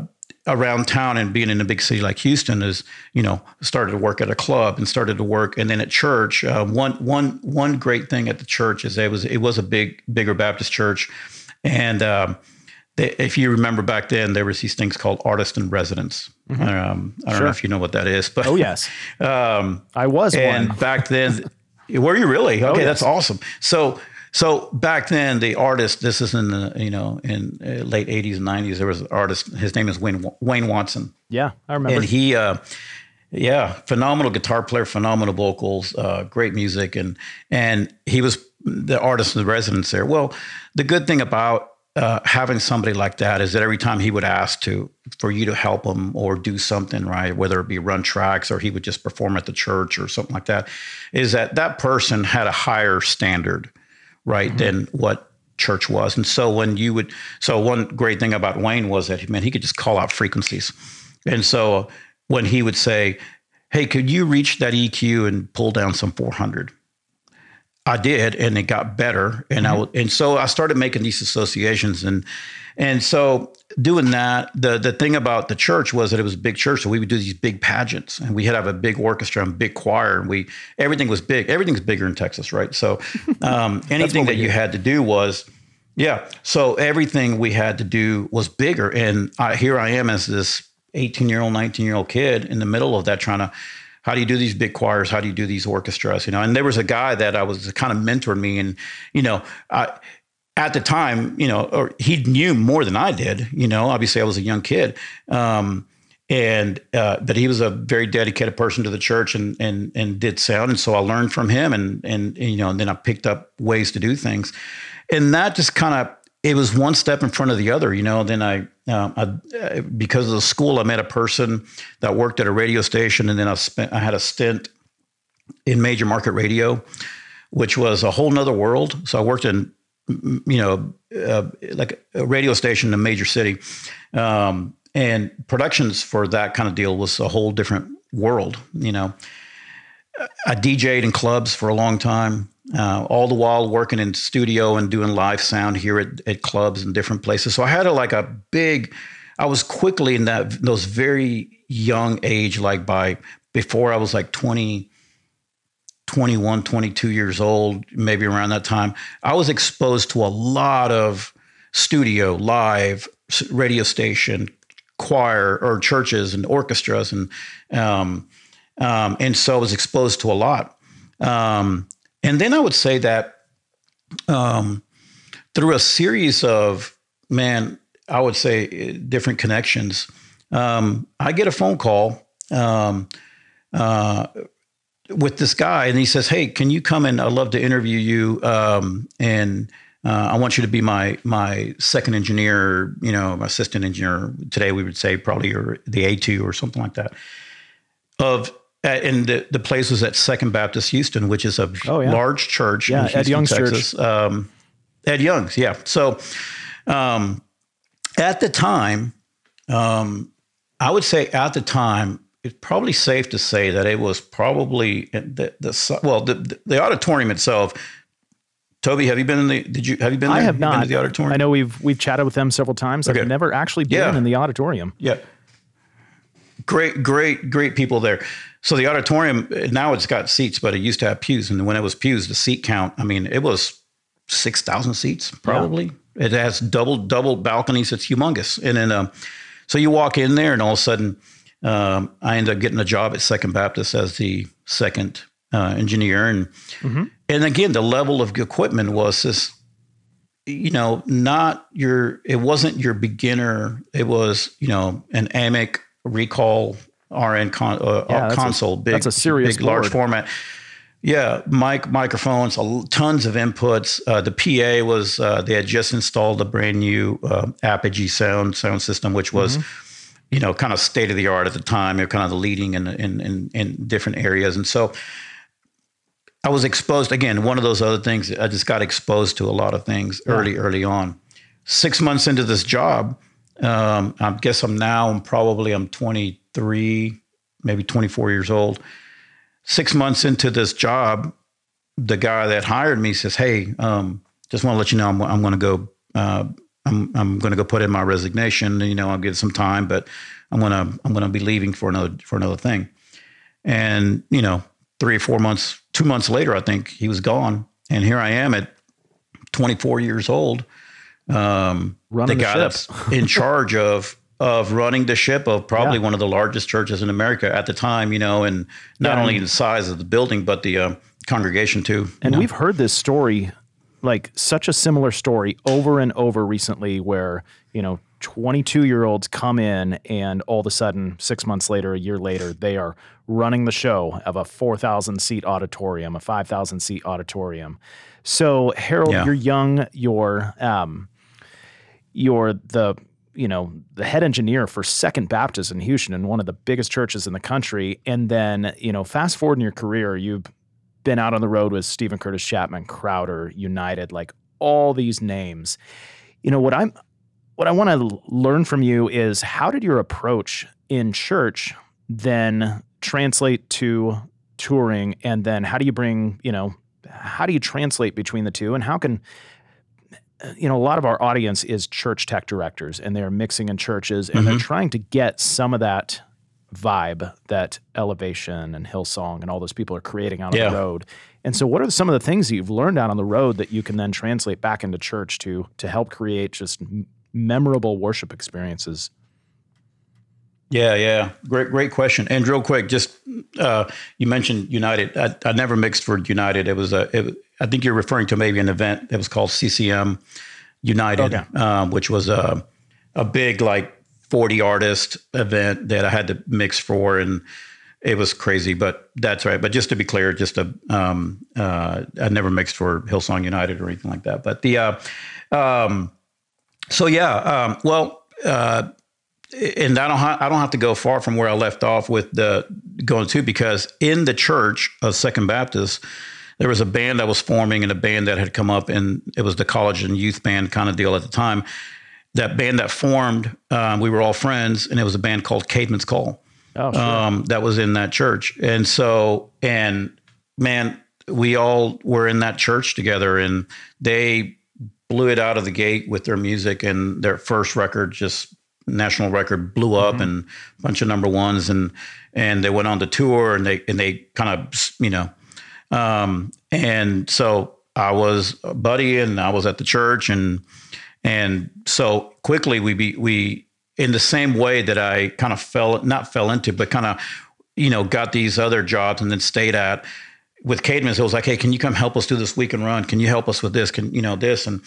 around town and being in a big city like Houston is, you know, started to work at a club and started to work, and then at church. Uh, one one one great thing at the church is it was it was a big bigger Baptist church, and um, if you remember back then, there was these things called artist in residence. Mm-hmm. Um, I don't sure. know if you know what that is, but oh yes, um, I was and one. back then. Were you really? Oh, okay, oh, yes. that's awesome. So so back then, the artist, this is in the you know in uh, late '80s and '90s. There was an artist. His name is Wayne Wayne Watson. Yeah, I remember. And he, uh, yeah, phenomenal guitar player, phenomenal vocals, uh, great music, and and he was the artist in the residence there. Well, the good thing about uh, having somebody like that is that every time he would ask to for you to help him or do something right whether it be run tracks or he would just perform at the church or something like that is that that person had a higher standard right, mm-hmm. than what church was. And so when you would, so one great thing about Wayne was that, man, he could just call out frequencies. And so when he would say, hey, could you reach that EQ and pull down some 400? I did, and it got better. And mm-hmm. I and so I started making these associations, and and so doing that, the the thing about the church was that it was a big church, so we would do these big pageants, and we had have a big orchestra and big choir, and we everything was big. Everything's bigger in Texas, right? So um, anything that you had to do was, yeah. So everything we had to do was bigger, and I, here I am as this 18 year old, 19 year old kid in the middle of that, trying to how do you do these big choirs? How do you do these orchestras? You know, and there was a guy that I was kind of mentoring me, and you know, I, at the time, you know, or he knew more than I did. You know, obviously I was a young kid, um, and uh, but he was a very dedicated person to the church and and and did sound, and so I learned from him, and and, and you know, and then I picked up ways to do things, and that just kind of it was one step in front of the other. You know, then I, uh, I because of the school, I met a person that worked at a radio station, and then I spent I had a stint in major market radio, which was a whole nother world. So I worked in you know, uh, like a radio station in a major city. Um, and productions for that kind of deal was a whole different world, you know. I DJ'd in clubs for a long time, uh, all the while working in studio and doing live sound here at, at clubs and different places. So I had a, like a big, I was quickly in that, those very young age, like by, before I was like 20, 21, 22 years old, maybe around that time, I was exposed to a lot of studio, live, radio station, choir, or churches and orchestras, and um, um, and so I was exposed to a lot. Um, and then I would say that um, through a series of man, I would say different connections. Um, I get a phone call um, uh, with this guy, and he says, "Hey, can you come and I'd love to interview you, um, and uh, I want you to be my my second engineer, you know, assistant engineer. Today we would say probably your the A two or something like that. Of uh, and the, the place was at Second Baptist Houston, which is a oh, yeah. large church. Yeah, in Houston, Ed Young's Texas. church. Um, Ed Young's, yeah. So um, at the time, um, I would say at the time, it's probably safe to say that it was probably the, the well the, the auditorium itself. Toby, have you been in the? Did you have you been? There? I have, have not. the auditorium. I know we've we've chatted with them several times. Okay. I've never actually been yeah. in the auditorium. Yeah. Great, great, great people there. So the auditorium now it's got seats, but it used to have pews, and when it was pews, the seat count. I mean, it was six thousand seats probably. Yeah. It has double double balconies. It's humongous, and then um, so you walk in there, and all of a sudden um, I end up getting a job at Second Baptist as the second uh, engineer, and mm-hmm. and again, the level of equipment was this. you know, not your, it wasn't your beginner. It was, you know, an Amek recall RN con, uh, Yeah, that's a- console, big, that's a serious big, large format. Yeah, mic microphones, a- tons of inputs. Uh, the PA was uh, they had just installed a brand new uh, Apogee sound sound system, which was you know kind of state of the art at the time. They're kind of the leading in, in in in different areas, and so I was exposed again. One of those other things, I just got exposed to a lot of things early early on. Six months into this job, um, I guess I'm now I'm probably I'm 23, maybe 24 years old six months into this job, the guy that hired me says, "Hey, um, just want to let you know I'm, I'm going to go. Uh, I'm I'm going to go put in my resignation. You know, I'll give it some time, but I'm gonna I'm gonna be leaving for another for another thing." And you know, three or four months, two months later, I think he was gone, and here I am at 24 years old. Um, Running the the guy ships. that's in charge of of running the ship of probably Yeah. one of the largest churches in America at the time, you know, and not Yeah, only the size of the building, but the uh, congregation too. And know? we've heard this story, like such a similar story over and over recently, where, you know, 22 year olds come in and all of a sudden, six months later, a year later, they are running the show of a 4,000 seat auditorium, a 5,000 seat auditorium. So, Harold, Yeah. you're young, you're, um, you're the, you know, the head engineer for Second Baptist in Houston and one of the biggest churches in the country. And then, you know, fast forward in your career, you've been out on the road with Steven Curtis Chapman, Crowder, United, like all these names. You know what I'm what I want to learn from you is how did your approach in church then translate to touring and then how do you bring, you know, how do you translate between the two and how can you know a lot of our audience is church tech directors and they're mixing in churches and they're trying to get some of that vibe that elevation and hillsong and all those people are creating out on Yeah. the road and so what are some of the things that you've learned out on the road that you can then translate back into church to to help create just memorable worship experiences Yeah, yeah, great, great question. And real quick, just uh, you mentioned United. I, I never mixed for United. It was a. It, I think you're referring to maybe an event that was called CCM United, Okay. um, which was a a big like 40 artist event that I had to mix for, and it was crazy. But that's right. But just to be clear, just a um, uh, I never mixed for Hillsong United or anything like that. But the uh, um, so yeah, um, well. Uh, and I don't ha- I don't have to go far from where I left off with the going to because in the church of Second Baptist there was a band that was forming and a band that had come up and it was the college and youth band kind of deal at the time. That band that formed, um, we were all friends, and it was a band called Caedmon's Call oh sure. um, that was in that church. And so, and man, we all were in that church together, and they blew it out of the gate with their music, and their first record, just national record, blew up, and a bunch of number ones, and and they went on the tour, and they and they kind of you know, um, and so I was a buddy, and I was at the church, and and so quickly we be we in the same way that I kind of fell not fell into, but kind of you know got these other jobs and then stayed at with Caedmon's. It was like, hey, can you come help us do this weekend run? Can you help us with this? Can you know this? And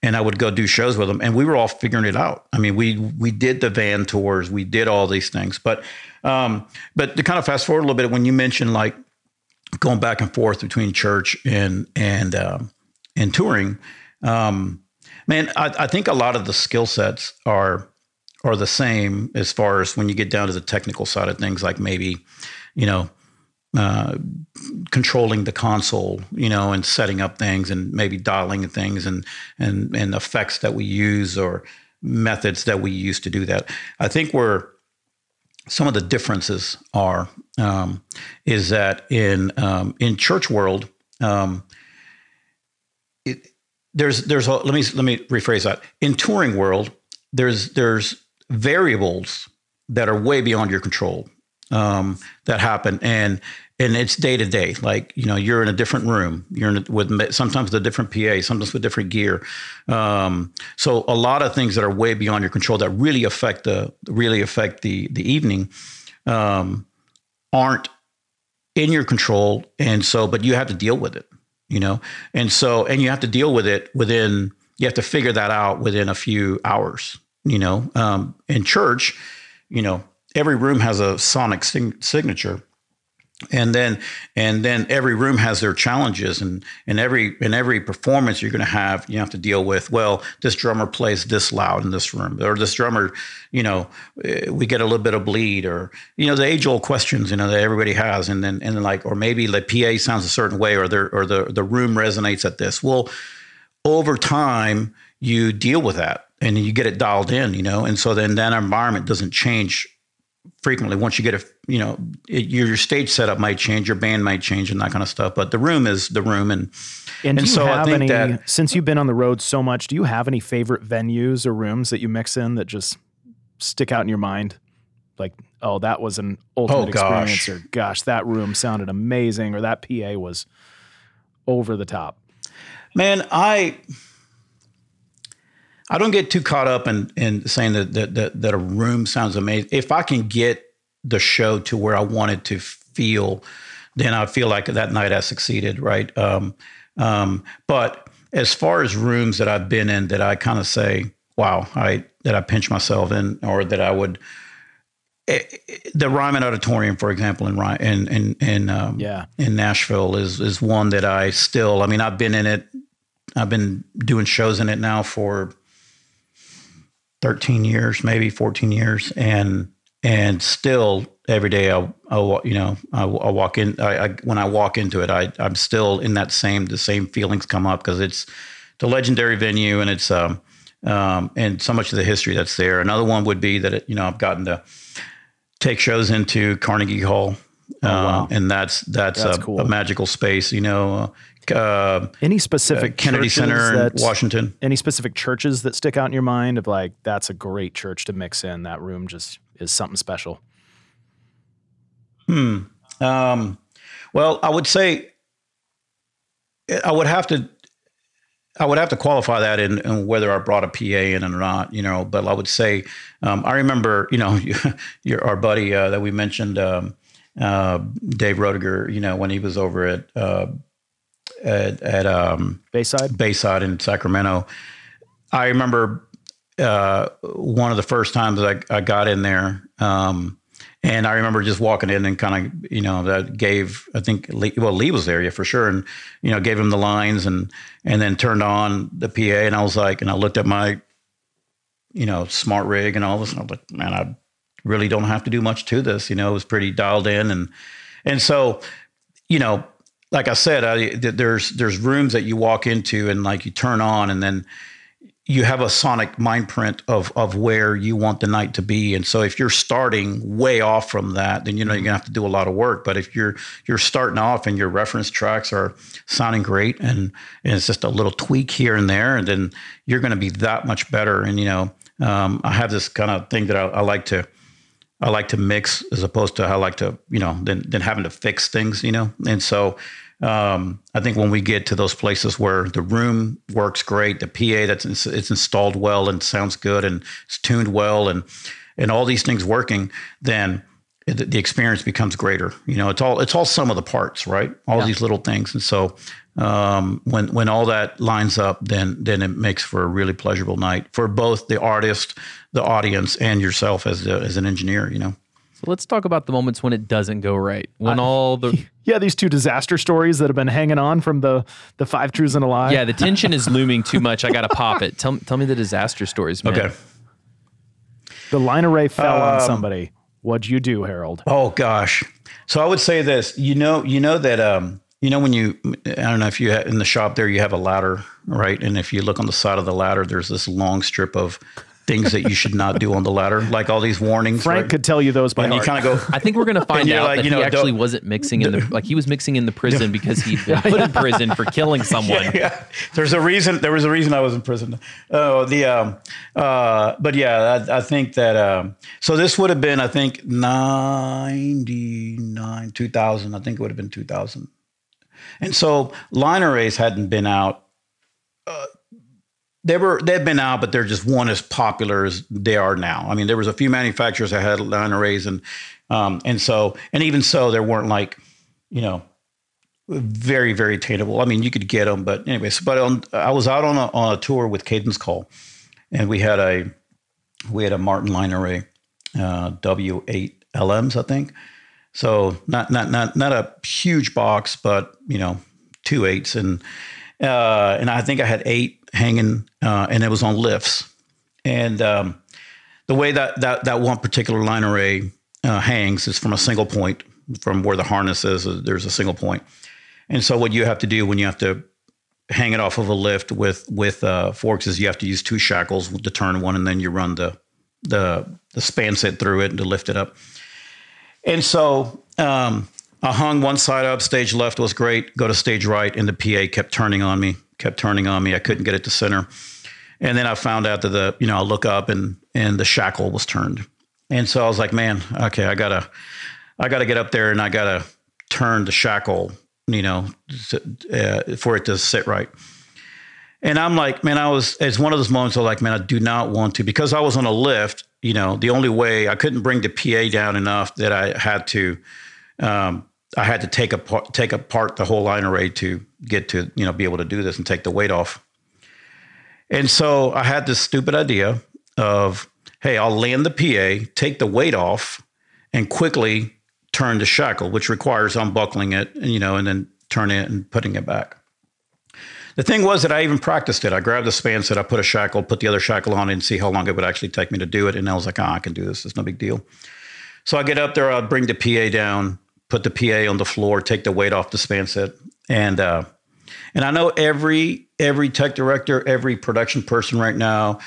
and I would go do shows with them, and we were all figuring it out. I mean, we we did the van tours, we did all these things, but um, but to kind of fast forward a little bit, when you mentioned like going back and forth between church and and um, and touring. Um, man, I, I think a lot of the skill sets are are the same as far as when you get down to the technical side of things, like maybe you know uh, controlling the console, you know, and setting up things and maybe dialing things and and and effects that we use or methods that we use to do that. I think we're some of the differences are um, is that in um, in church world, um, it, there's there's a, let me let me rephrase that. In touring world, there's there's variables that are way beyond your control um, that happen, and and it's day to day. Like you know, you're in a different room. You're in a, with sometimes with a different PA, sometimes with different gear. Um, so a lot of things that are way beyond your control that really affect the really affect the the evening um, aren't in your control, and so but you have to deal with it. You know, and so and you have to deal with it within you have to figure that out within a few hours. You know, um, in church, you know, every room has a sonic sig- signature and then and then every room has their challenges and and every in every performance you're going to have you have to deal with well this drummer plays this loud in this room or this drummer you know eh, we get a little bit of bleed or you know the age old questions you know that everybody has. And then and then like or maybe the PA sounds a certain way or the or the the room resonates at this. Well over time you deal with that and you get it dialed in you know? And so then that environment doesn't change frequently once you get a you know it, your stage setup might change your band might change and that kind of stuff but the room is the room and And, And so I think any, that- since you've been on the road so much, do you have any favorite venues or rooms that you mix in that just stick out in your mind? Like, oh, that was an ultimate Oh, experience, or gosh, that room sounded amazing, or that PA was over the top. Man, I I don't get too caught up in in saying that that that, that a room sounds amazing. If I can get the show to where I want it to feel, then I feel like that night I succeeded, right? Um, um, but as far as rooms that I've been in, that I kind of say, "Wow," I that I pinch myself in, or that I would. eh, eh, The Ryman Auditorium, for example, in in in in, um, Yeah. in Nashville is is one that I still. I mean, I've been in it. I've been doing shows in it now for thirteen years, maybe fourteen years, and and still every day I, I you know I, I walk in. I, I when I walk into it, I I'm still in that same the same feelings come up because it's the legendary venue and it's um um and so much of the history that's there. Another one would be that it, you know I've gotten to take shows into Carnegie Hall. Wow. Um, and that's that's, That's a, cool. a magical space, you know. Uh, uh, Any specific Kennedy churches Center in that, Washington. Any specific churches that stick out in your mind of like, that's a great church to mix in. That room just is something special. Hmm. Um, well, I would say I would have to I would have to qualify that in, in whether I brought a PA in or not, you know. But I would say um, I remember, you know, your our buddy uh, that we mentioned, um, uh, Dave Rodiger, you know, when he was over at uh, at, at um, Bayside? Bayside in Sacramento. I remember uh, one of the first times I, I got in there, um, and I remember just walking in and kind of, you know, that gave I think Lee, well Lee was there, yeah, for sure, and you know gave him the lines and and then turned on the PA, and I was like, and I looked at my, you know, smart rig and all this, and I was like, man, I really don't have to do much to this, you know, it was pretty dialed in, and and so, you know, like I said, I, there's there's rooms that you walk into and like you turn on and then you have a sonic mind print of of where you want the night to be. And so if you're starting way off from that, then you know you're gonna have to do a lot of work. But if you're you're starting off and your reference tracks are sounding great and, and it's just a little tweak here and there, and then you're gonna be that much better. And you know, um, I have this kind of thing that I, I like to I like to mix as opposed to I like to, you know, than than having to fix things, you know. And so um, I think when we get to those places where the room works great, the PA that's it's installed well and sounds good and it's tuned well and and all these things working, then it, the experience becomes greater. You know, it's all it's all some of the parts, right? All these little things, and so um, when when all that lines up, then then it makes for a really pleasurable night for both the artist, the audience, and yourself as a, as an engineer. You know. So let's talk about the moments when it doesn't go right. When all the Yeah, these two disaster stories that have been hanging on from the the five truths and a lie. yeah, the tension is looming too much. I gotta pop it. Tell tell me the disaster stories, man. Okay. the line array fell on Um, somebody. What'd you do, Harold? Oh gosh. So I would say this. You know, you know that um, you know when you I don't know if you ha in the shop there you have a ladder, right? And if you look on the side of the ladder, there's this long strip of things that you should not do on the ladder, like all these warnings. Frank right? could tell you those by and you kind of go. I think we're gonna find out like, that you know, he actually wasn't mixing in the like he was mixing in the prison because he'd been put in prison for killing someone. yeah, there's a reason. There was a reason I was in prison. Oh, the um, uh, but yeah, I, I think that um, so this would have been I think ninety nine, two thousand. I think it would have been two thousand. And so line arrays hadn't been out. Uh, they were they've been out, but they're just one as popular as they are now. I mean, there was a few manufacturers that had line arrays, and um, and so and even so, there weren't like you know very very attainable. I mean, you could get them, but anyways. But on, I was out on a, on a tour with Caedmon's Call, and we had a we had a Martin line array, uh, W8 LMs, I think. So not not not not a huge box, but you know, two eights, and uh, and I think I had eight hanging, uh, and it was on lifts. And um, the way that that that one particular line array uh, hangs is from a single point, from where the harness is. Uh, there's a single point, and so what you have to do when you have to hang it off of a lift with with uh, forks is you have to use two shackles to turn one, and then you run the the the span set through it to lift it up. And so um, I hung one side up. Stage left was great. Go to stage right, and the PA kept turning on me, kept turning on me. I couldn't get it to center. And then I found out that the you know I look up and and the shackle was turned. And so I was like, man, okay, I gotta I gotta get up there and I gotta turn the shackle, you know, uh, for it to sit right. And I'm like, man, I was, it's one of those moments where like, man, I do not want to, because I was on a lift, you know, the only way I couldn't bring the PA down enough that I had to, um, I had to take apart, take apart the whole line array to get to, you know, be able to do this and take the weight off. And so I had this stupid idea of, hey, I'll land the PA, take the weight off, and quickly turn the shackle, which requires unbuckling it, and, you know, and then turn it and putting it back. The thing was that I even practiced it. I grabbed the span set, I put a shackle, put the other shackle on it, and see how long it would actually take me to do it. And I was like, oh, I can do this. It's no big deal. So I get up there, I'll bring the PA down, put the PA on the floor, take the weight off the span set, and uh, and I know every every tech director, every production person right now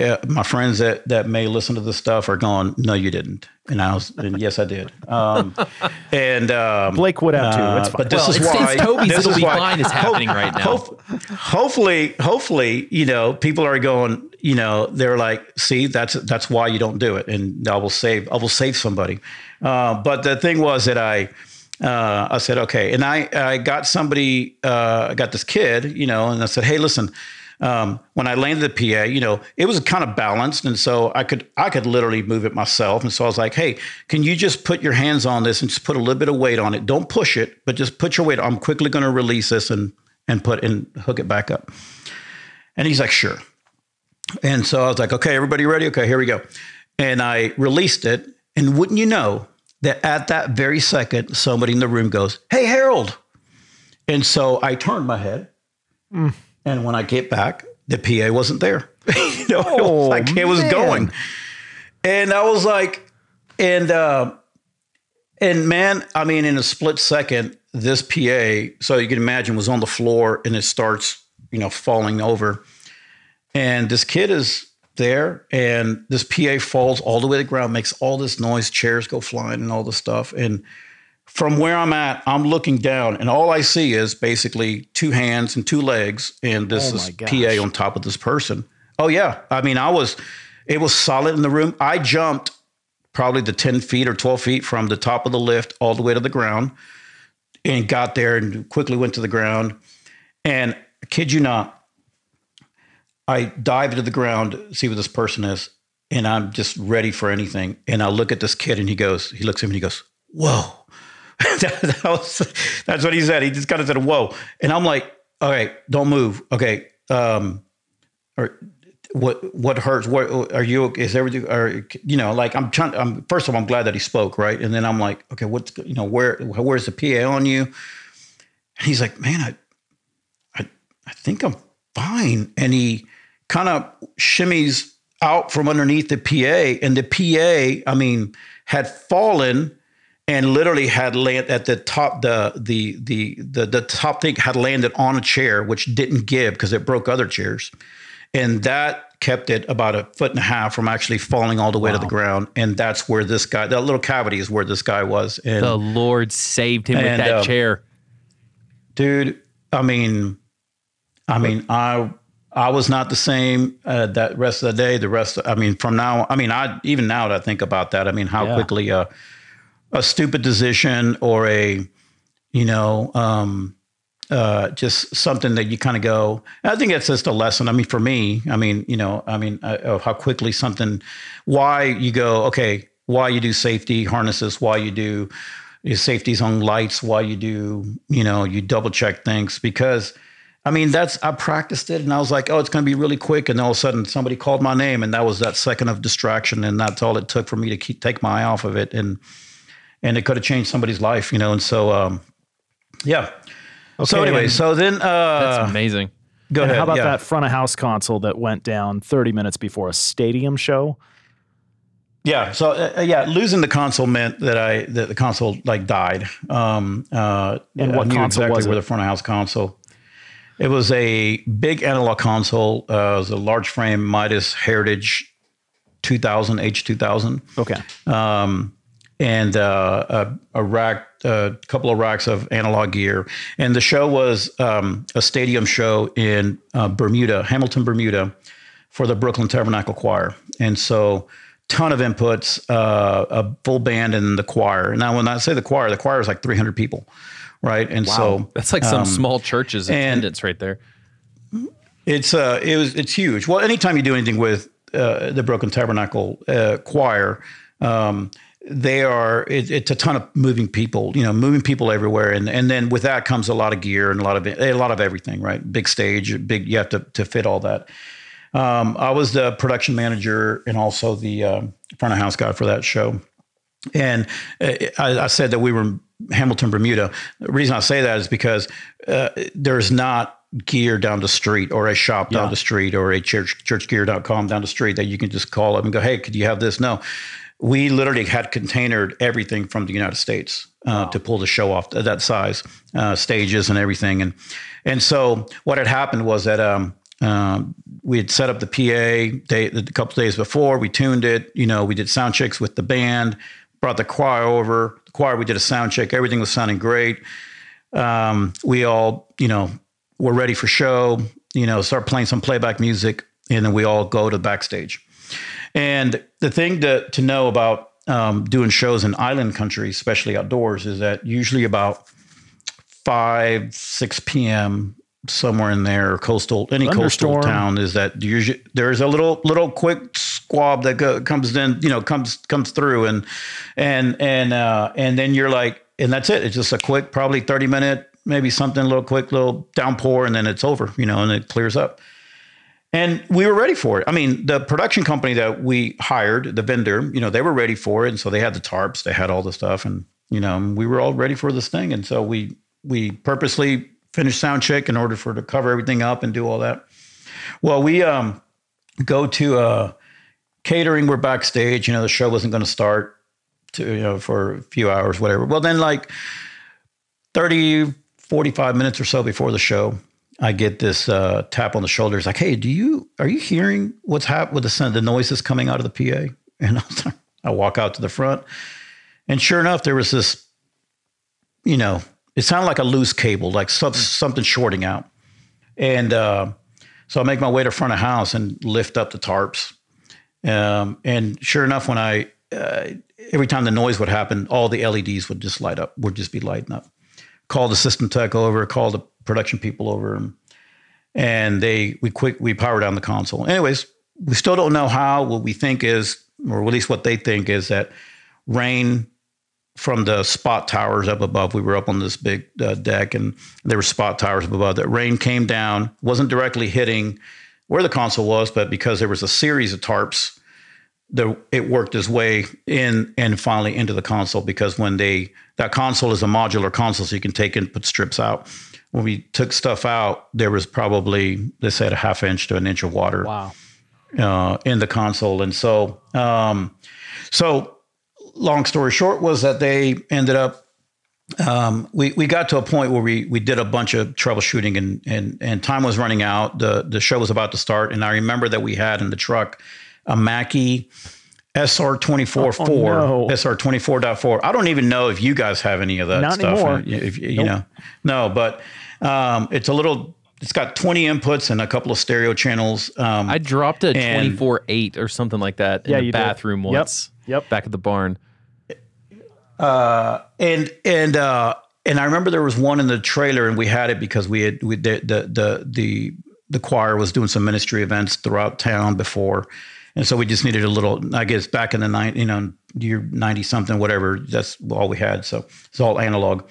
uh, my friends that that may listen to this stuff are going, "No, you didn't," and I was, and yes, I did. Um, and um, Blake would have too. Uh, it's fine. But this well, is it's, why it's Toby's this is why, Fine" is happening right now. Hope, hopefully, hopefully, you know, people are going. You know, they're like, "See, that's that's why you don't do it," and I will save I will save somebody. Uh, but the thing was that I. Uh, I said, okay. And I, I got somebody, uh, I got this kid, you know, and I said, hey, listen, um, when I landed the PA, you know, it was kind of balanced, and so I could I could literally move it myself. And so I was like, "Hey, can you just put your hands on this and just put a little bit of weight on it? Don't push it, but just put your weight. I'm quickly going to release this and and put and hook it back up." And he's like, "Sure." And so I was like, "Okay, everybody ready? Okay, here we go." And I released it, and wouldn't you know that at that very second, somebody in the room goes, "Hey, Harold!" And so I turned my head. Mm and when I get back, the PA wasn't there. you know, oh, it was like it was going. And I was like, and uh, and man, I mean, in a split second, this PA, so you can imagine, was on the floor and it starts, you know, falling over. And this kid is there, and this PA falls all the way to the ground, makes all this noise, chairs go flying, and all this stuff. And from where I'm at, I'm looking down, and all I see is basically two hands and two legs, and this oh is PA on top of this person. Oh yeah, I mean, I was, it was solid in the room. I jumped probably the ten feet or twelve feet from the top of the lift all the way to the ground, and got there and quickly went to the ground. And I kid you not, I dive into the ground, see what this person is, and I'm just ready for anything. And I look at this kid, and he goes, he looks at me, and he goes, "Whoa." that, that was, that's what he said. He just kind of said, "Whoa," and I'm like, "All right, don't move." Okay, um, or what what hurts? What are you? Is everything? Or you know, like I'm trying. I'm first of all, I'm glad that he spoke, right? And then I'm like, okay, what's you know, where where's the PA on you? And he's like, man, I I I think I'm fine. And he kind of shimmies out from underneath the PA, and the PA, I mean, had fallen and literally had land at the top the the the the, the top thing had landed on a chair which didn't give because it broke other chairs and that kept it about a foot and a half from actually falling all the way wow. to the ground and that's where this guy that little cavity is where this guy was and the lord saved him and, with that uh, chair dude i mean i mean i I was not the same uh, that rest of the day. The rest, I mean, from now, I mean, I even now that I think about that, I mean, how yeah. quickly uh, a stupid decision or a, you know, um, uh, just something that you kind of go. I think it's just a lesson. I mean, for me, I mean, you know, I mean, uh, of how quickly something, why you go, okay, why you do safety harnesses, why you do your safeties on lights why you do, you know, you double check things because I mean, that's I practiced it and I was like, oh, it's going to be really quick. And all of a sudden, somebody called my name, and that was that second of distraction, and that's all it took for me to keep take my eye off of it, and and it could have changed somebody's life, you know. And so, um, yeah. so Okay, anyway, so then uh, That's amazing. go And ahead. how about yeah. that front of house console that went down 30 minutes before a stadium show? Yeah. So uh, uh, yeah, losing the console meant that I that the console like died. Um, uh, And what console exactly was where it? the front of house console. It was a big analog console. Uh, it was a large frame Midas Heritage 2000 H2000. Okay. um, and uh, a, a rack, a couple of racks of analog gear. And the show was um, a stadium show in uh, Bermuda, Hamilton, Bermuda, for the Brooklyn Tabernacle Choir. And so, ton of inputs, uh, a full band, and the choir. Now, when I say the choir, the choir is like 300 people, right? And so That's like some small church's attendance right there. It's uh, it was it's huge. Well, anytime you do anything with uh, the Brooklyn Tabernacle uh, Choir, um, they are it, it's a ton of moving people. You know, moving people everywhere, and and then with that comes a lot of gear and a lot of a lot of everything. Right, big stage, big. You have to to fit all that. Um, I was the production manager and also the um, front of house guy for that show. And uh, I, I said that we were in Hamilton, Bermuda. The reason I say that is because uh, there's not gear down the street or a shop down Yeah. the street or a church churchgear.com down the street that you can just call up and go, hey, could you have this? No. We literally had containered everything from the United States uh, to pull the show off that size, uh, stages and everything. And and so what had happened was that um, um, we had set up the PA day, a couple days before. We tuned it. You know, we did sound checks with the band, brought the choir over. The choir, we did a sound check. Everything was sounding great. Um, we all, you know, were ready for show. You know, start playing some playback music, and then we all go to the backstage. And the thing to to know about um, doing shows in island country, especially outdoors, is that usually about five, six p.m. somewhere in there, coastal any coastal town is that usually there's a little little quick squab that go, comes in, you know, comes comes through, and and and uh, and then you're like, and that's it. It's just a quick, probably thirty minute, maybe something a little quick, little downpour, and then it's over, you know, and it clears up. And we were ready for it. I mean, the production company that we hired, the vendor, you know, they were ready for it, and so they had the tarps, they had all the stuff, and you know, we were all ready for this thing, and so we we purposely finished sound check in order for to cover everything up and do all that. Well, we um go to uh catering. We're backstage. You know, the show wasn't going to start to you know for a few hours, whatever. Well, then like 30, 45 minutes or so before the show, I get this uh, tap on the shoulder. It's like, hey, do you are you hearing what's happening with the sound, the noises coming out of the PA? And I, like- I walk out to the front, and sure enough, there was this, you know, it sounded like a loose cable, like some, something shorting out. And uh, so I make my way to front of house and lift up the tarps. Um, and sure enough, when I uh, every time the noise would happen, all the LEDs would just light up, would just be lighting up. Call the system tech over, call the production people over, and, and they we quick we power down the console. Anyways, we still don't know how. What we think is, or at least what they think is that rain from the spot towers up above. We were up on this big uh, deck, and there were spot towers up above. That rain came down, wasn't directly hitting where the console was, but because there was a series of tarps, the it worked its way in and finally into the console. Because when they that console is a modular console, so you can take and put strips out. When we took stuff out, there was probably they said a half inch to an inch of water Wow. uh, in the console. And so, um, so long story short was that they ended up. Um, we we got to a point where we we did a bunch of troubleshooting and and and time was running out. the The show was about to start, and I remember that we had in the truck a Mackie. SR twenty four Oh, four no. SR twenty four point four. I don't even know if you guys have any of that Not stuff. anymore. If, you know, no, but um, it's a little. It's got twenty inputs and a couple of stereo channels. Um, I dropped a And- 24 8 or something like that in the you did. bathroom Yep. once. Yep. Back at the barn. and and uh and I remember there was one in the trailer, and we had it because we had we the the the the, the choir was doing some ministry events throughout town before, and so we just needed a little. I guess back in the nine, you know, year ninety something, whatever. That's all we had. So it's all analog,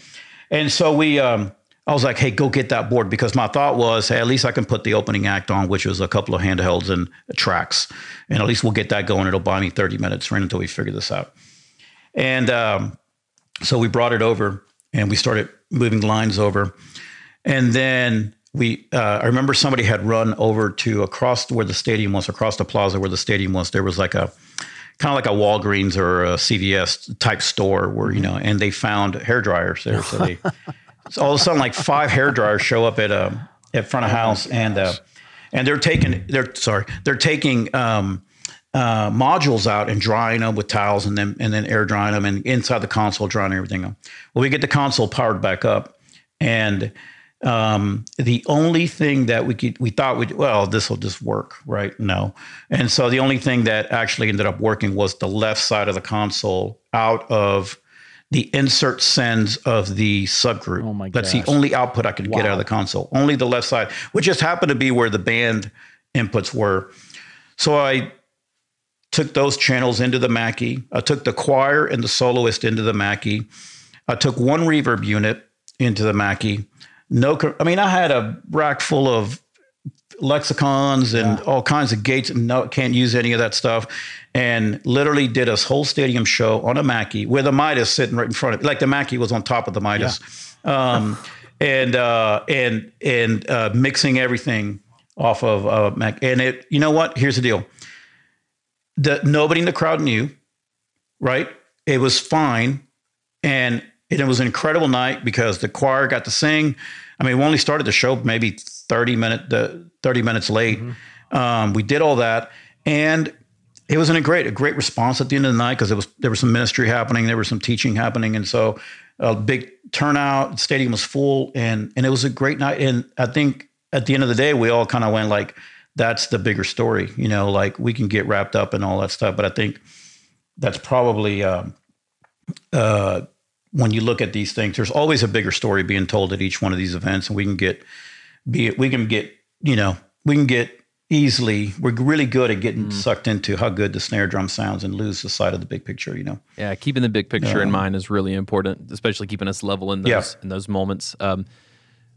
and so we. Um, I was like, hey, go get that board because my thought was, hey, at least I can put the opening act on, which was a couple of handhelds and tracks. And at least we'll get that going. It'll buy me 30 minutes right until we figure this out. And um, so we brought it over and we started moving lines over. And then we, uh, I remember somebody had run over to across where the stadium was, across the plaza where the stadium was. There was like a, kind of like a Walgreens or a CVS type store where, you know, and they found hair dryers there. So they, so all of a sudden, like five hair dryers show up at a at front of house, and uh, and they're taking they're sorry they're taking um, uh, modules out and drying them with towels, and then and then air drying them, and inside the console drying everything. up. Well, we get the console powered back up, and um, the only thing that we could, we thought we well this will just work right no and so the only thing that actually ended up working was the left side of the console out of the insert sends of the subgroup. Oh my That's the only output I could get out of the console. Only the left side, which just happened to be where the band inputs were. So I took those channels into the Mackie. I took the choir and the soloist into the Mackie. I took one reverb unit into the Mackie. No, I mean I had a rack full of lexicons and all kinds of gates and no can't use any of that stuff and literally did a whole stadium show on a Mackie with a Midas sitting right in front of it like the Mackie was on top of the Midas. Um, and uh, and and uh, mixing everything off of uh, Mac and it you know what? Here's the deal. The nobody in the crowd knew right? It was fine and it was an incredible night because the choir got to sing. I mean, we only started the show maybe 30 minute, the 30 minutes late. Um, we did all that and it was in a great, a great response at the end of the night because it was, there was some ministry happening. There was some teaching happening. And so a big turnout, the stadium was full and, and it was a great night. And I think at the end of the day, we all kind of went like, that's the bigger story, you know, like we can get wrapped up in all that stuff. But I think that's probably, um, uh, when you look at these things, there's always a bigger story being told at each one of these events, and we can get be we can get you know we can get easily we're really good at getting sucked into how good the snare drum sounds and lose the sight of the big picture. You know, Yeah, keeping the big picture in mind is really important, especially keeping us level in those Yeah. in those moments. Um,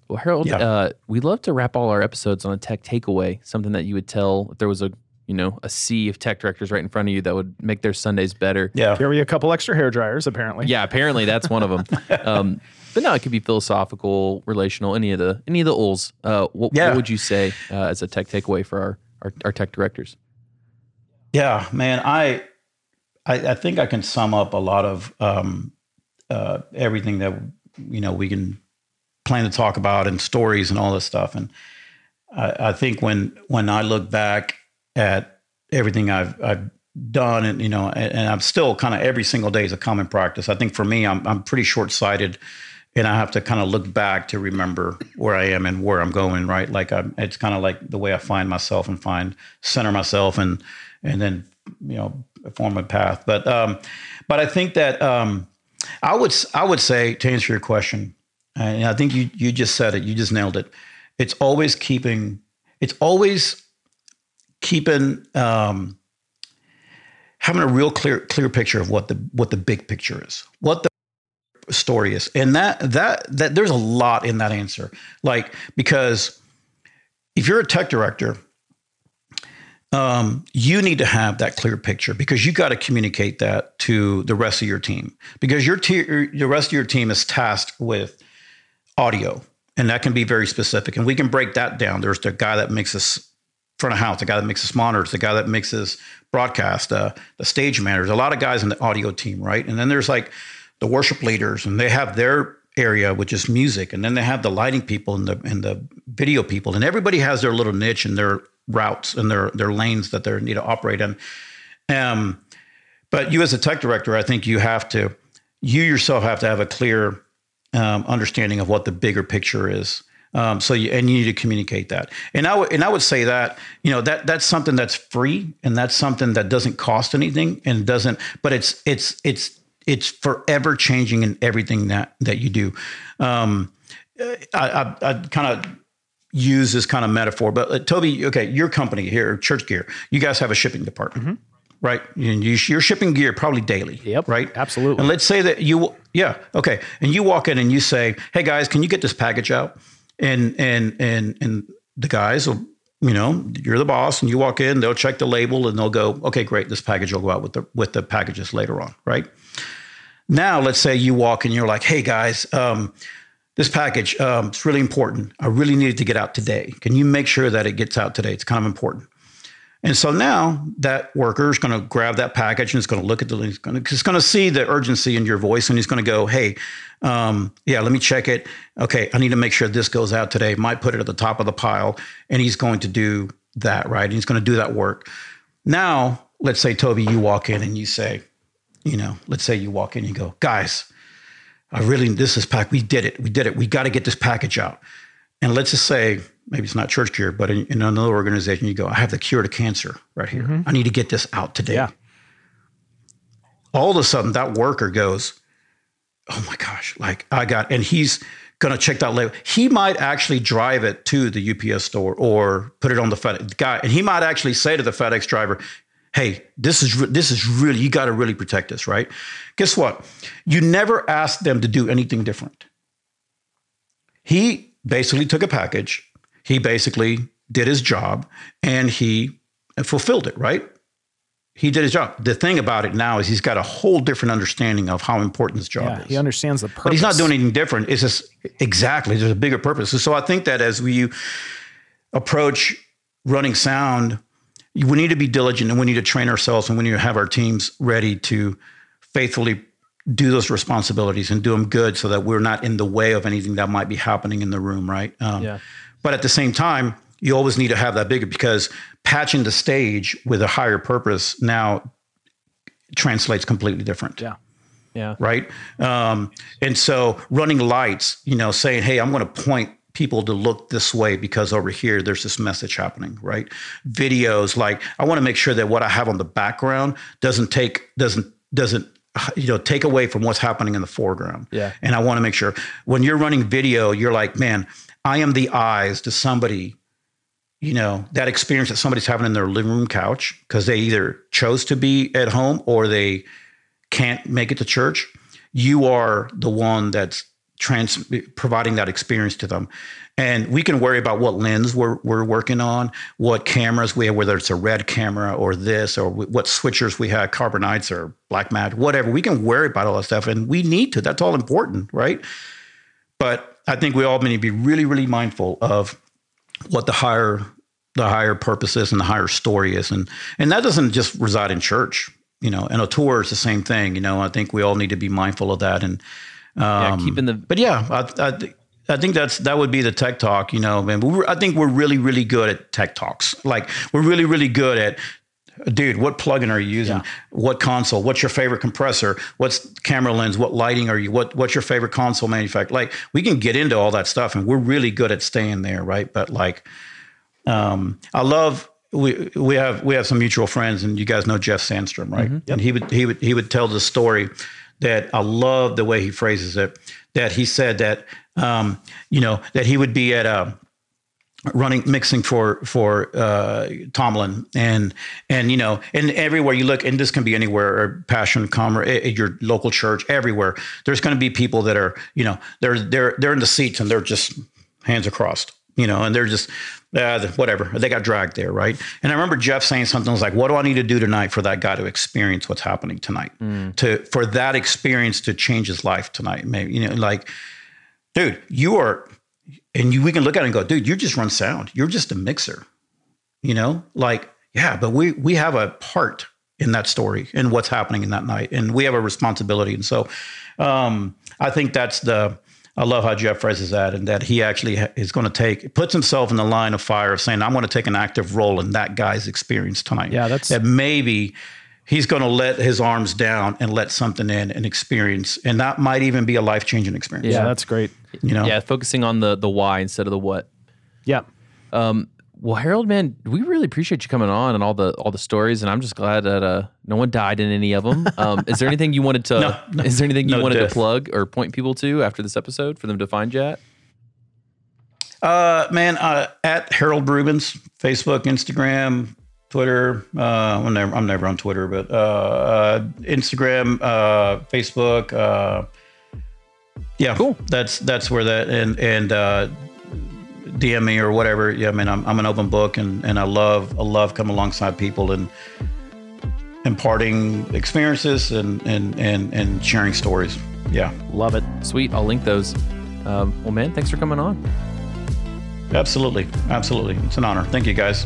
well, Harold, Yeah. uh, we love to wrap all our episodes on a tech takeaway, something that you would tell if there was a you know a sea of tech directors right in front of you that would make their Sundays better. yeah, Here we a couple extra hair dryers, apparently. Yeah, apparently that's one of them. Um, but no, it could be philosophical, relational, any of the any of the ulls. Uh, what, Yeah. what would you say uh, as a tech takeaway for our, our our tech directors? Yeah, man, I, I I think I can sum up a lot of um, uh, everything that you know we can plan to talk about and stories and all this stuff. And I, I think when when I look back at everything I've I've done and you know and, and I'm still kind of every single day is a common practice. I think for me I'm I'm pretty short sighted. And I have to kind of look back to remember where I am and where I'm going, right? Like I'm, it's kind of like the way I find myself and find center myself and and then you know form a path. But um, but I think that um, I would I would say to answer your question, and I think you you just said it, you just nailed it. It's always keeping. It's always keeping um, having a real clear clear picture of what the what the big picture is, what the story is, and that that that there's a lot in that answer. Like because if you're a tech director um, you need to have that clear picture because you got to communicate that to the rest of your team because your te- the rest of your team is tasked with audio and that can be very specific and we can break that down there's the guy that makes us front of house the guy that makes us monitors the guy that makes us broadcast uh, the stage managers a lot of guys in the audio team right? And then there's like the worship leaders and they have their area which is music and then they have the lighting people and the and the video people and everybody has their little niche and their routes and their their lanes that they need to operate in. Um, but you as a tech director i think you have to you yourself have to have a clear um, understanding of what the bigger picture is um, so you, and you need to communicate that and i would and i would say that you know that that's something that's free and that's something that doesn't cost anything and doesn't but it's it's it's it's forever changing in everything that that you do um, i i, I kind of use this kind of metaphor, but uh, Toby, okay, your company here, Church Gear, you guys have a shipping department, right? You, you, you're shipping gear probably daily, Yep, right? absolutely. And let's say that you, yeah, okay, and you walk in and you say, "Hey guys, can you get this package out?" And and and and the guys will, you know, you're the boss, and you walk in, they'll check the label, and they'll go, "Okay, great, this package will go out with the with the packages later on," right? Now, let's say you walk and you're like, "Hey guys, um, this package um, it's really important. I really need it to get out today. Can you make sure that it gets out today? It's kind of important." And so now that worker is going to grab that package and it's going to look at the, he's going to, he's going to see the urgency in your voice and he's going to go, Hey, um, yeah, let me check it. Okay. I need to make sure this goes out today. Might put it at the top of the pile and he's going to do that. Right. And he's going to do that work. Now, let's say, Toby, you walk in and you say, you know, let's say you walk in and you go, guys, I really, this is packed. We did it. We did it. We got to get this package out. And let's just say, maybe it's not church cure, but in, in another organization, you go, I have the cure to cancer right here. Mm-hmm. I need to get this out today. Yeah. All of a sudden, that worker goes, Oh my gosh, like I got, and he's going to check that label. He might actually drive it to the UPS store or put it on the FedEx guy. And he might actually say to the FedEx driver, Hey, this is this is really you got to really protect this, right? Guess what? You never asked them to do anything different. He basically took a package. He basically did his job and he fulfilled it, right? He did his job. The thing about it now is he's got a whole different understanding of how important this job Yeah, is. he understands the purpose. But he's not doing anything different. It's just exactly there's a bigger purpose. So I think that as we approach running sound, we need to be diligent and we need to train ourselves and we need to have our teams ready to faithfully do those responsibilities and do them good so that we're not in the way of anything that might be happening in the room, right? Um, Yeah. But at the same time, you always need to have that bigger because patching the stage with a higher purpose now translates completely different Yeah. Yeah. right? Um, and so running lights, you know, saying, "Hey, I'm going to point people to look this way because over here there's this message happening," right? Videos, like I want to make sure that what I have on the background doesn't take doesn't doesn't you know take away from what's happening in the foreground. Yeah. And I want to make sure when you're running video, you're like, man, I am the eyes to somebody you know that experience that somebody's having in their living room couch because they either chose to be at home or they can't make it to church you are the one that's trans providing that experience to them and we can worry about what lens we're, we're working on what cameras we have whether it's a red camera or this or what switchers we have carbonites or black mat whatever. We can worry about all that stuff and we need to. That's all important right? But i think we all need to be really really mindful of what the higher the higher purpose is and the higher story is. And and that doesn't just reside in church you know and a tour is the same thing you know. I think we all need to be mindful of that and Yeah. um, Keeping the but yeah i i, I think that's that would be the tech talk you know man. We're, i think we're really really good at tech talks. Like we're really really good at dude what plugin are you using? What console? What's your favorite compressor? What's camera lens? What lighting are you? What what's your favorite console manufacturer? Like we can get into all that stuff and we're really good at staying there right? But like um i love we we have we have some mutual friends and you guys know jeff sandstrom right? And he would he would he would tell the story that i love the way he phrases it that he said that um you know that he would be at a running mixing for for uh, Tomlin. And and you know and everywhere you look and this can be anywhere or Passion conference at your local church everywhere there's going to be people that are you know they're they're they're in the seats and they're just hands across you know and they're just uh, whatever they got dragged there right? And I remember Jeff saying something was like what do I need to do tonight for that guy to experience what's happening tonight? To for that experience to change his life tonight maybe you know like dude you are and you, we can look at it and go, dude, you just run sound. You're just a mixer, you know, like, yeah, but we, we have a part in that story and what's happening in that night. And we have a responsibility. And so um, I think that's the, I love how Jeff phrases that and that he actually is going to take, puts himself in the line of fire of saying, I'm going to take an active role in that guy's experience tonight. Yeah, that's- that maybe he's going to let his arms down and let something in and experience. And that might even be a life changing experience. Yeah, that's great. You know? yeah, focusing on the the why instead of the what. Yeah. Well, Harold, man, we really appreciate you coming on and all the all the stories, and I'm just glad that uh, no one died in any of them. Um, is there anything you wanted to? No, no, is there anything you no wanted death. to plug or point people to after this episode for them to find you at? Uh, man, uh, at Harold Rubens, Facebook, Instagram, Twitter. Uh, I'm never, I'm never on Twitter, but uh, uh, Instagram, uh, Facebook. Uh, yeah, Cool. That's that's where that and and uh, DM me or whatever. Yeah, I mean, I'm, I'm an open book, and and I love I love coming alongside people and imparting experiences and and and and sharing stories. Yeah, Love it. Sweet. I'll link those. Um, well, man, thanks for coming on. absolutely, absolutely. It's an honor. Thank you, guys.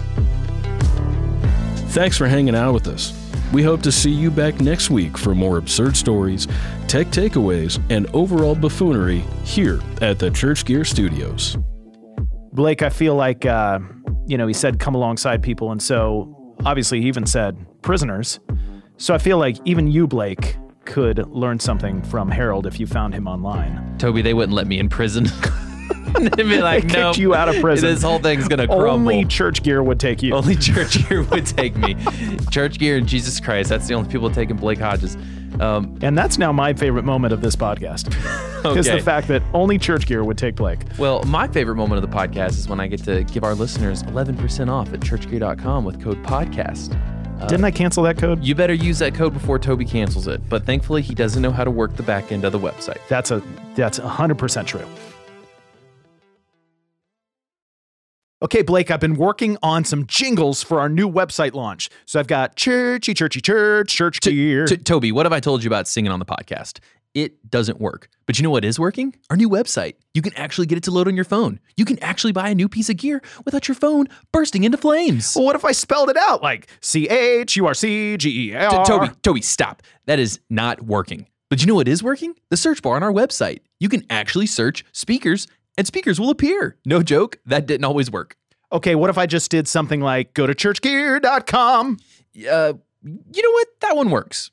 Thanks for hanging out with us. We hope to see you back next week for more absurd stories, tech takeaways, and overall buffoonery here at the Church Gear Studios. Blake, I feel like, uh, you know, he said come alongside people. And so obviously he even said prisoners. So I feel like even you, Blake, could learn something from Harold if you found him online. Toby, they wouldn't let me in prison. They'd be like, no, kicked you out of prison. This whole thing's gonna crumble. Only church gear would take you. Only church gear would take me. church gear and Jesus Christ. That's the only people taking Blake Hodges. Um, And that's now my favorite moment of this podcast. Is Okay. the fact that only church gear would take Blake. well, my favorite moment of the podcast is when I get to give our listeners 11% off at churchgear.com with code podcast. Didn't I cancel that code? You better use that code before Toby cancels it. But thankfully, he doesn't know how to work the back end of the website. That's a that's hundred percent true. Okay, Blake, I've been working on some jingles for our new website launch. So I've got churchy, churchy, church, church gear. T- Toby, what have I told you about singing on the podcast? It doesn't work. But you know what is working? Our new website. You can actually get it to load on your phone. You can actually buy a new piece of gear without your phone bursting into flames. well, what if I spelled it out like C H U R C G E T- R? Toby, Toby, stop. That is not working. But you know what is working? The search bar on our website. You can actually search speakers and speakers will appear. No joke, that didn't always work. Okay, what if I just did something like go to churchgear.com? Uh, you know what? That one works.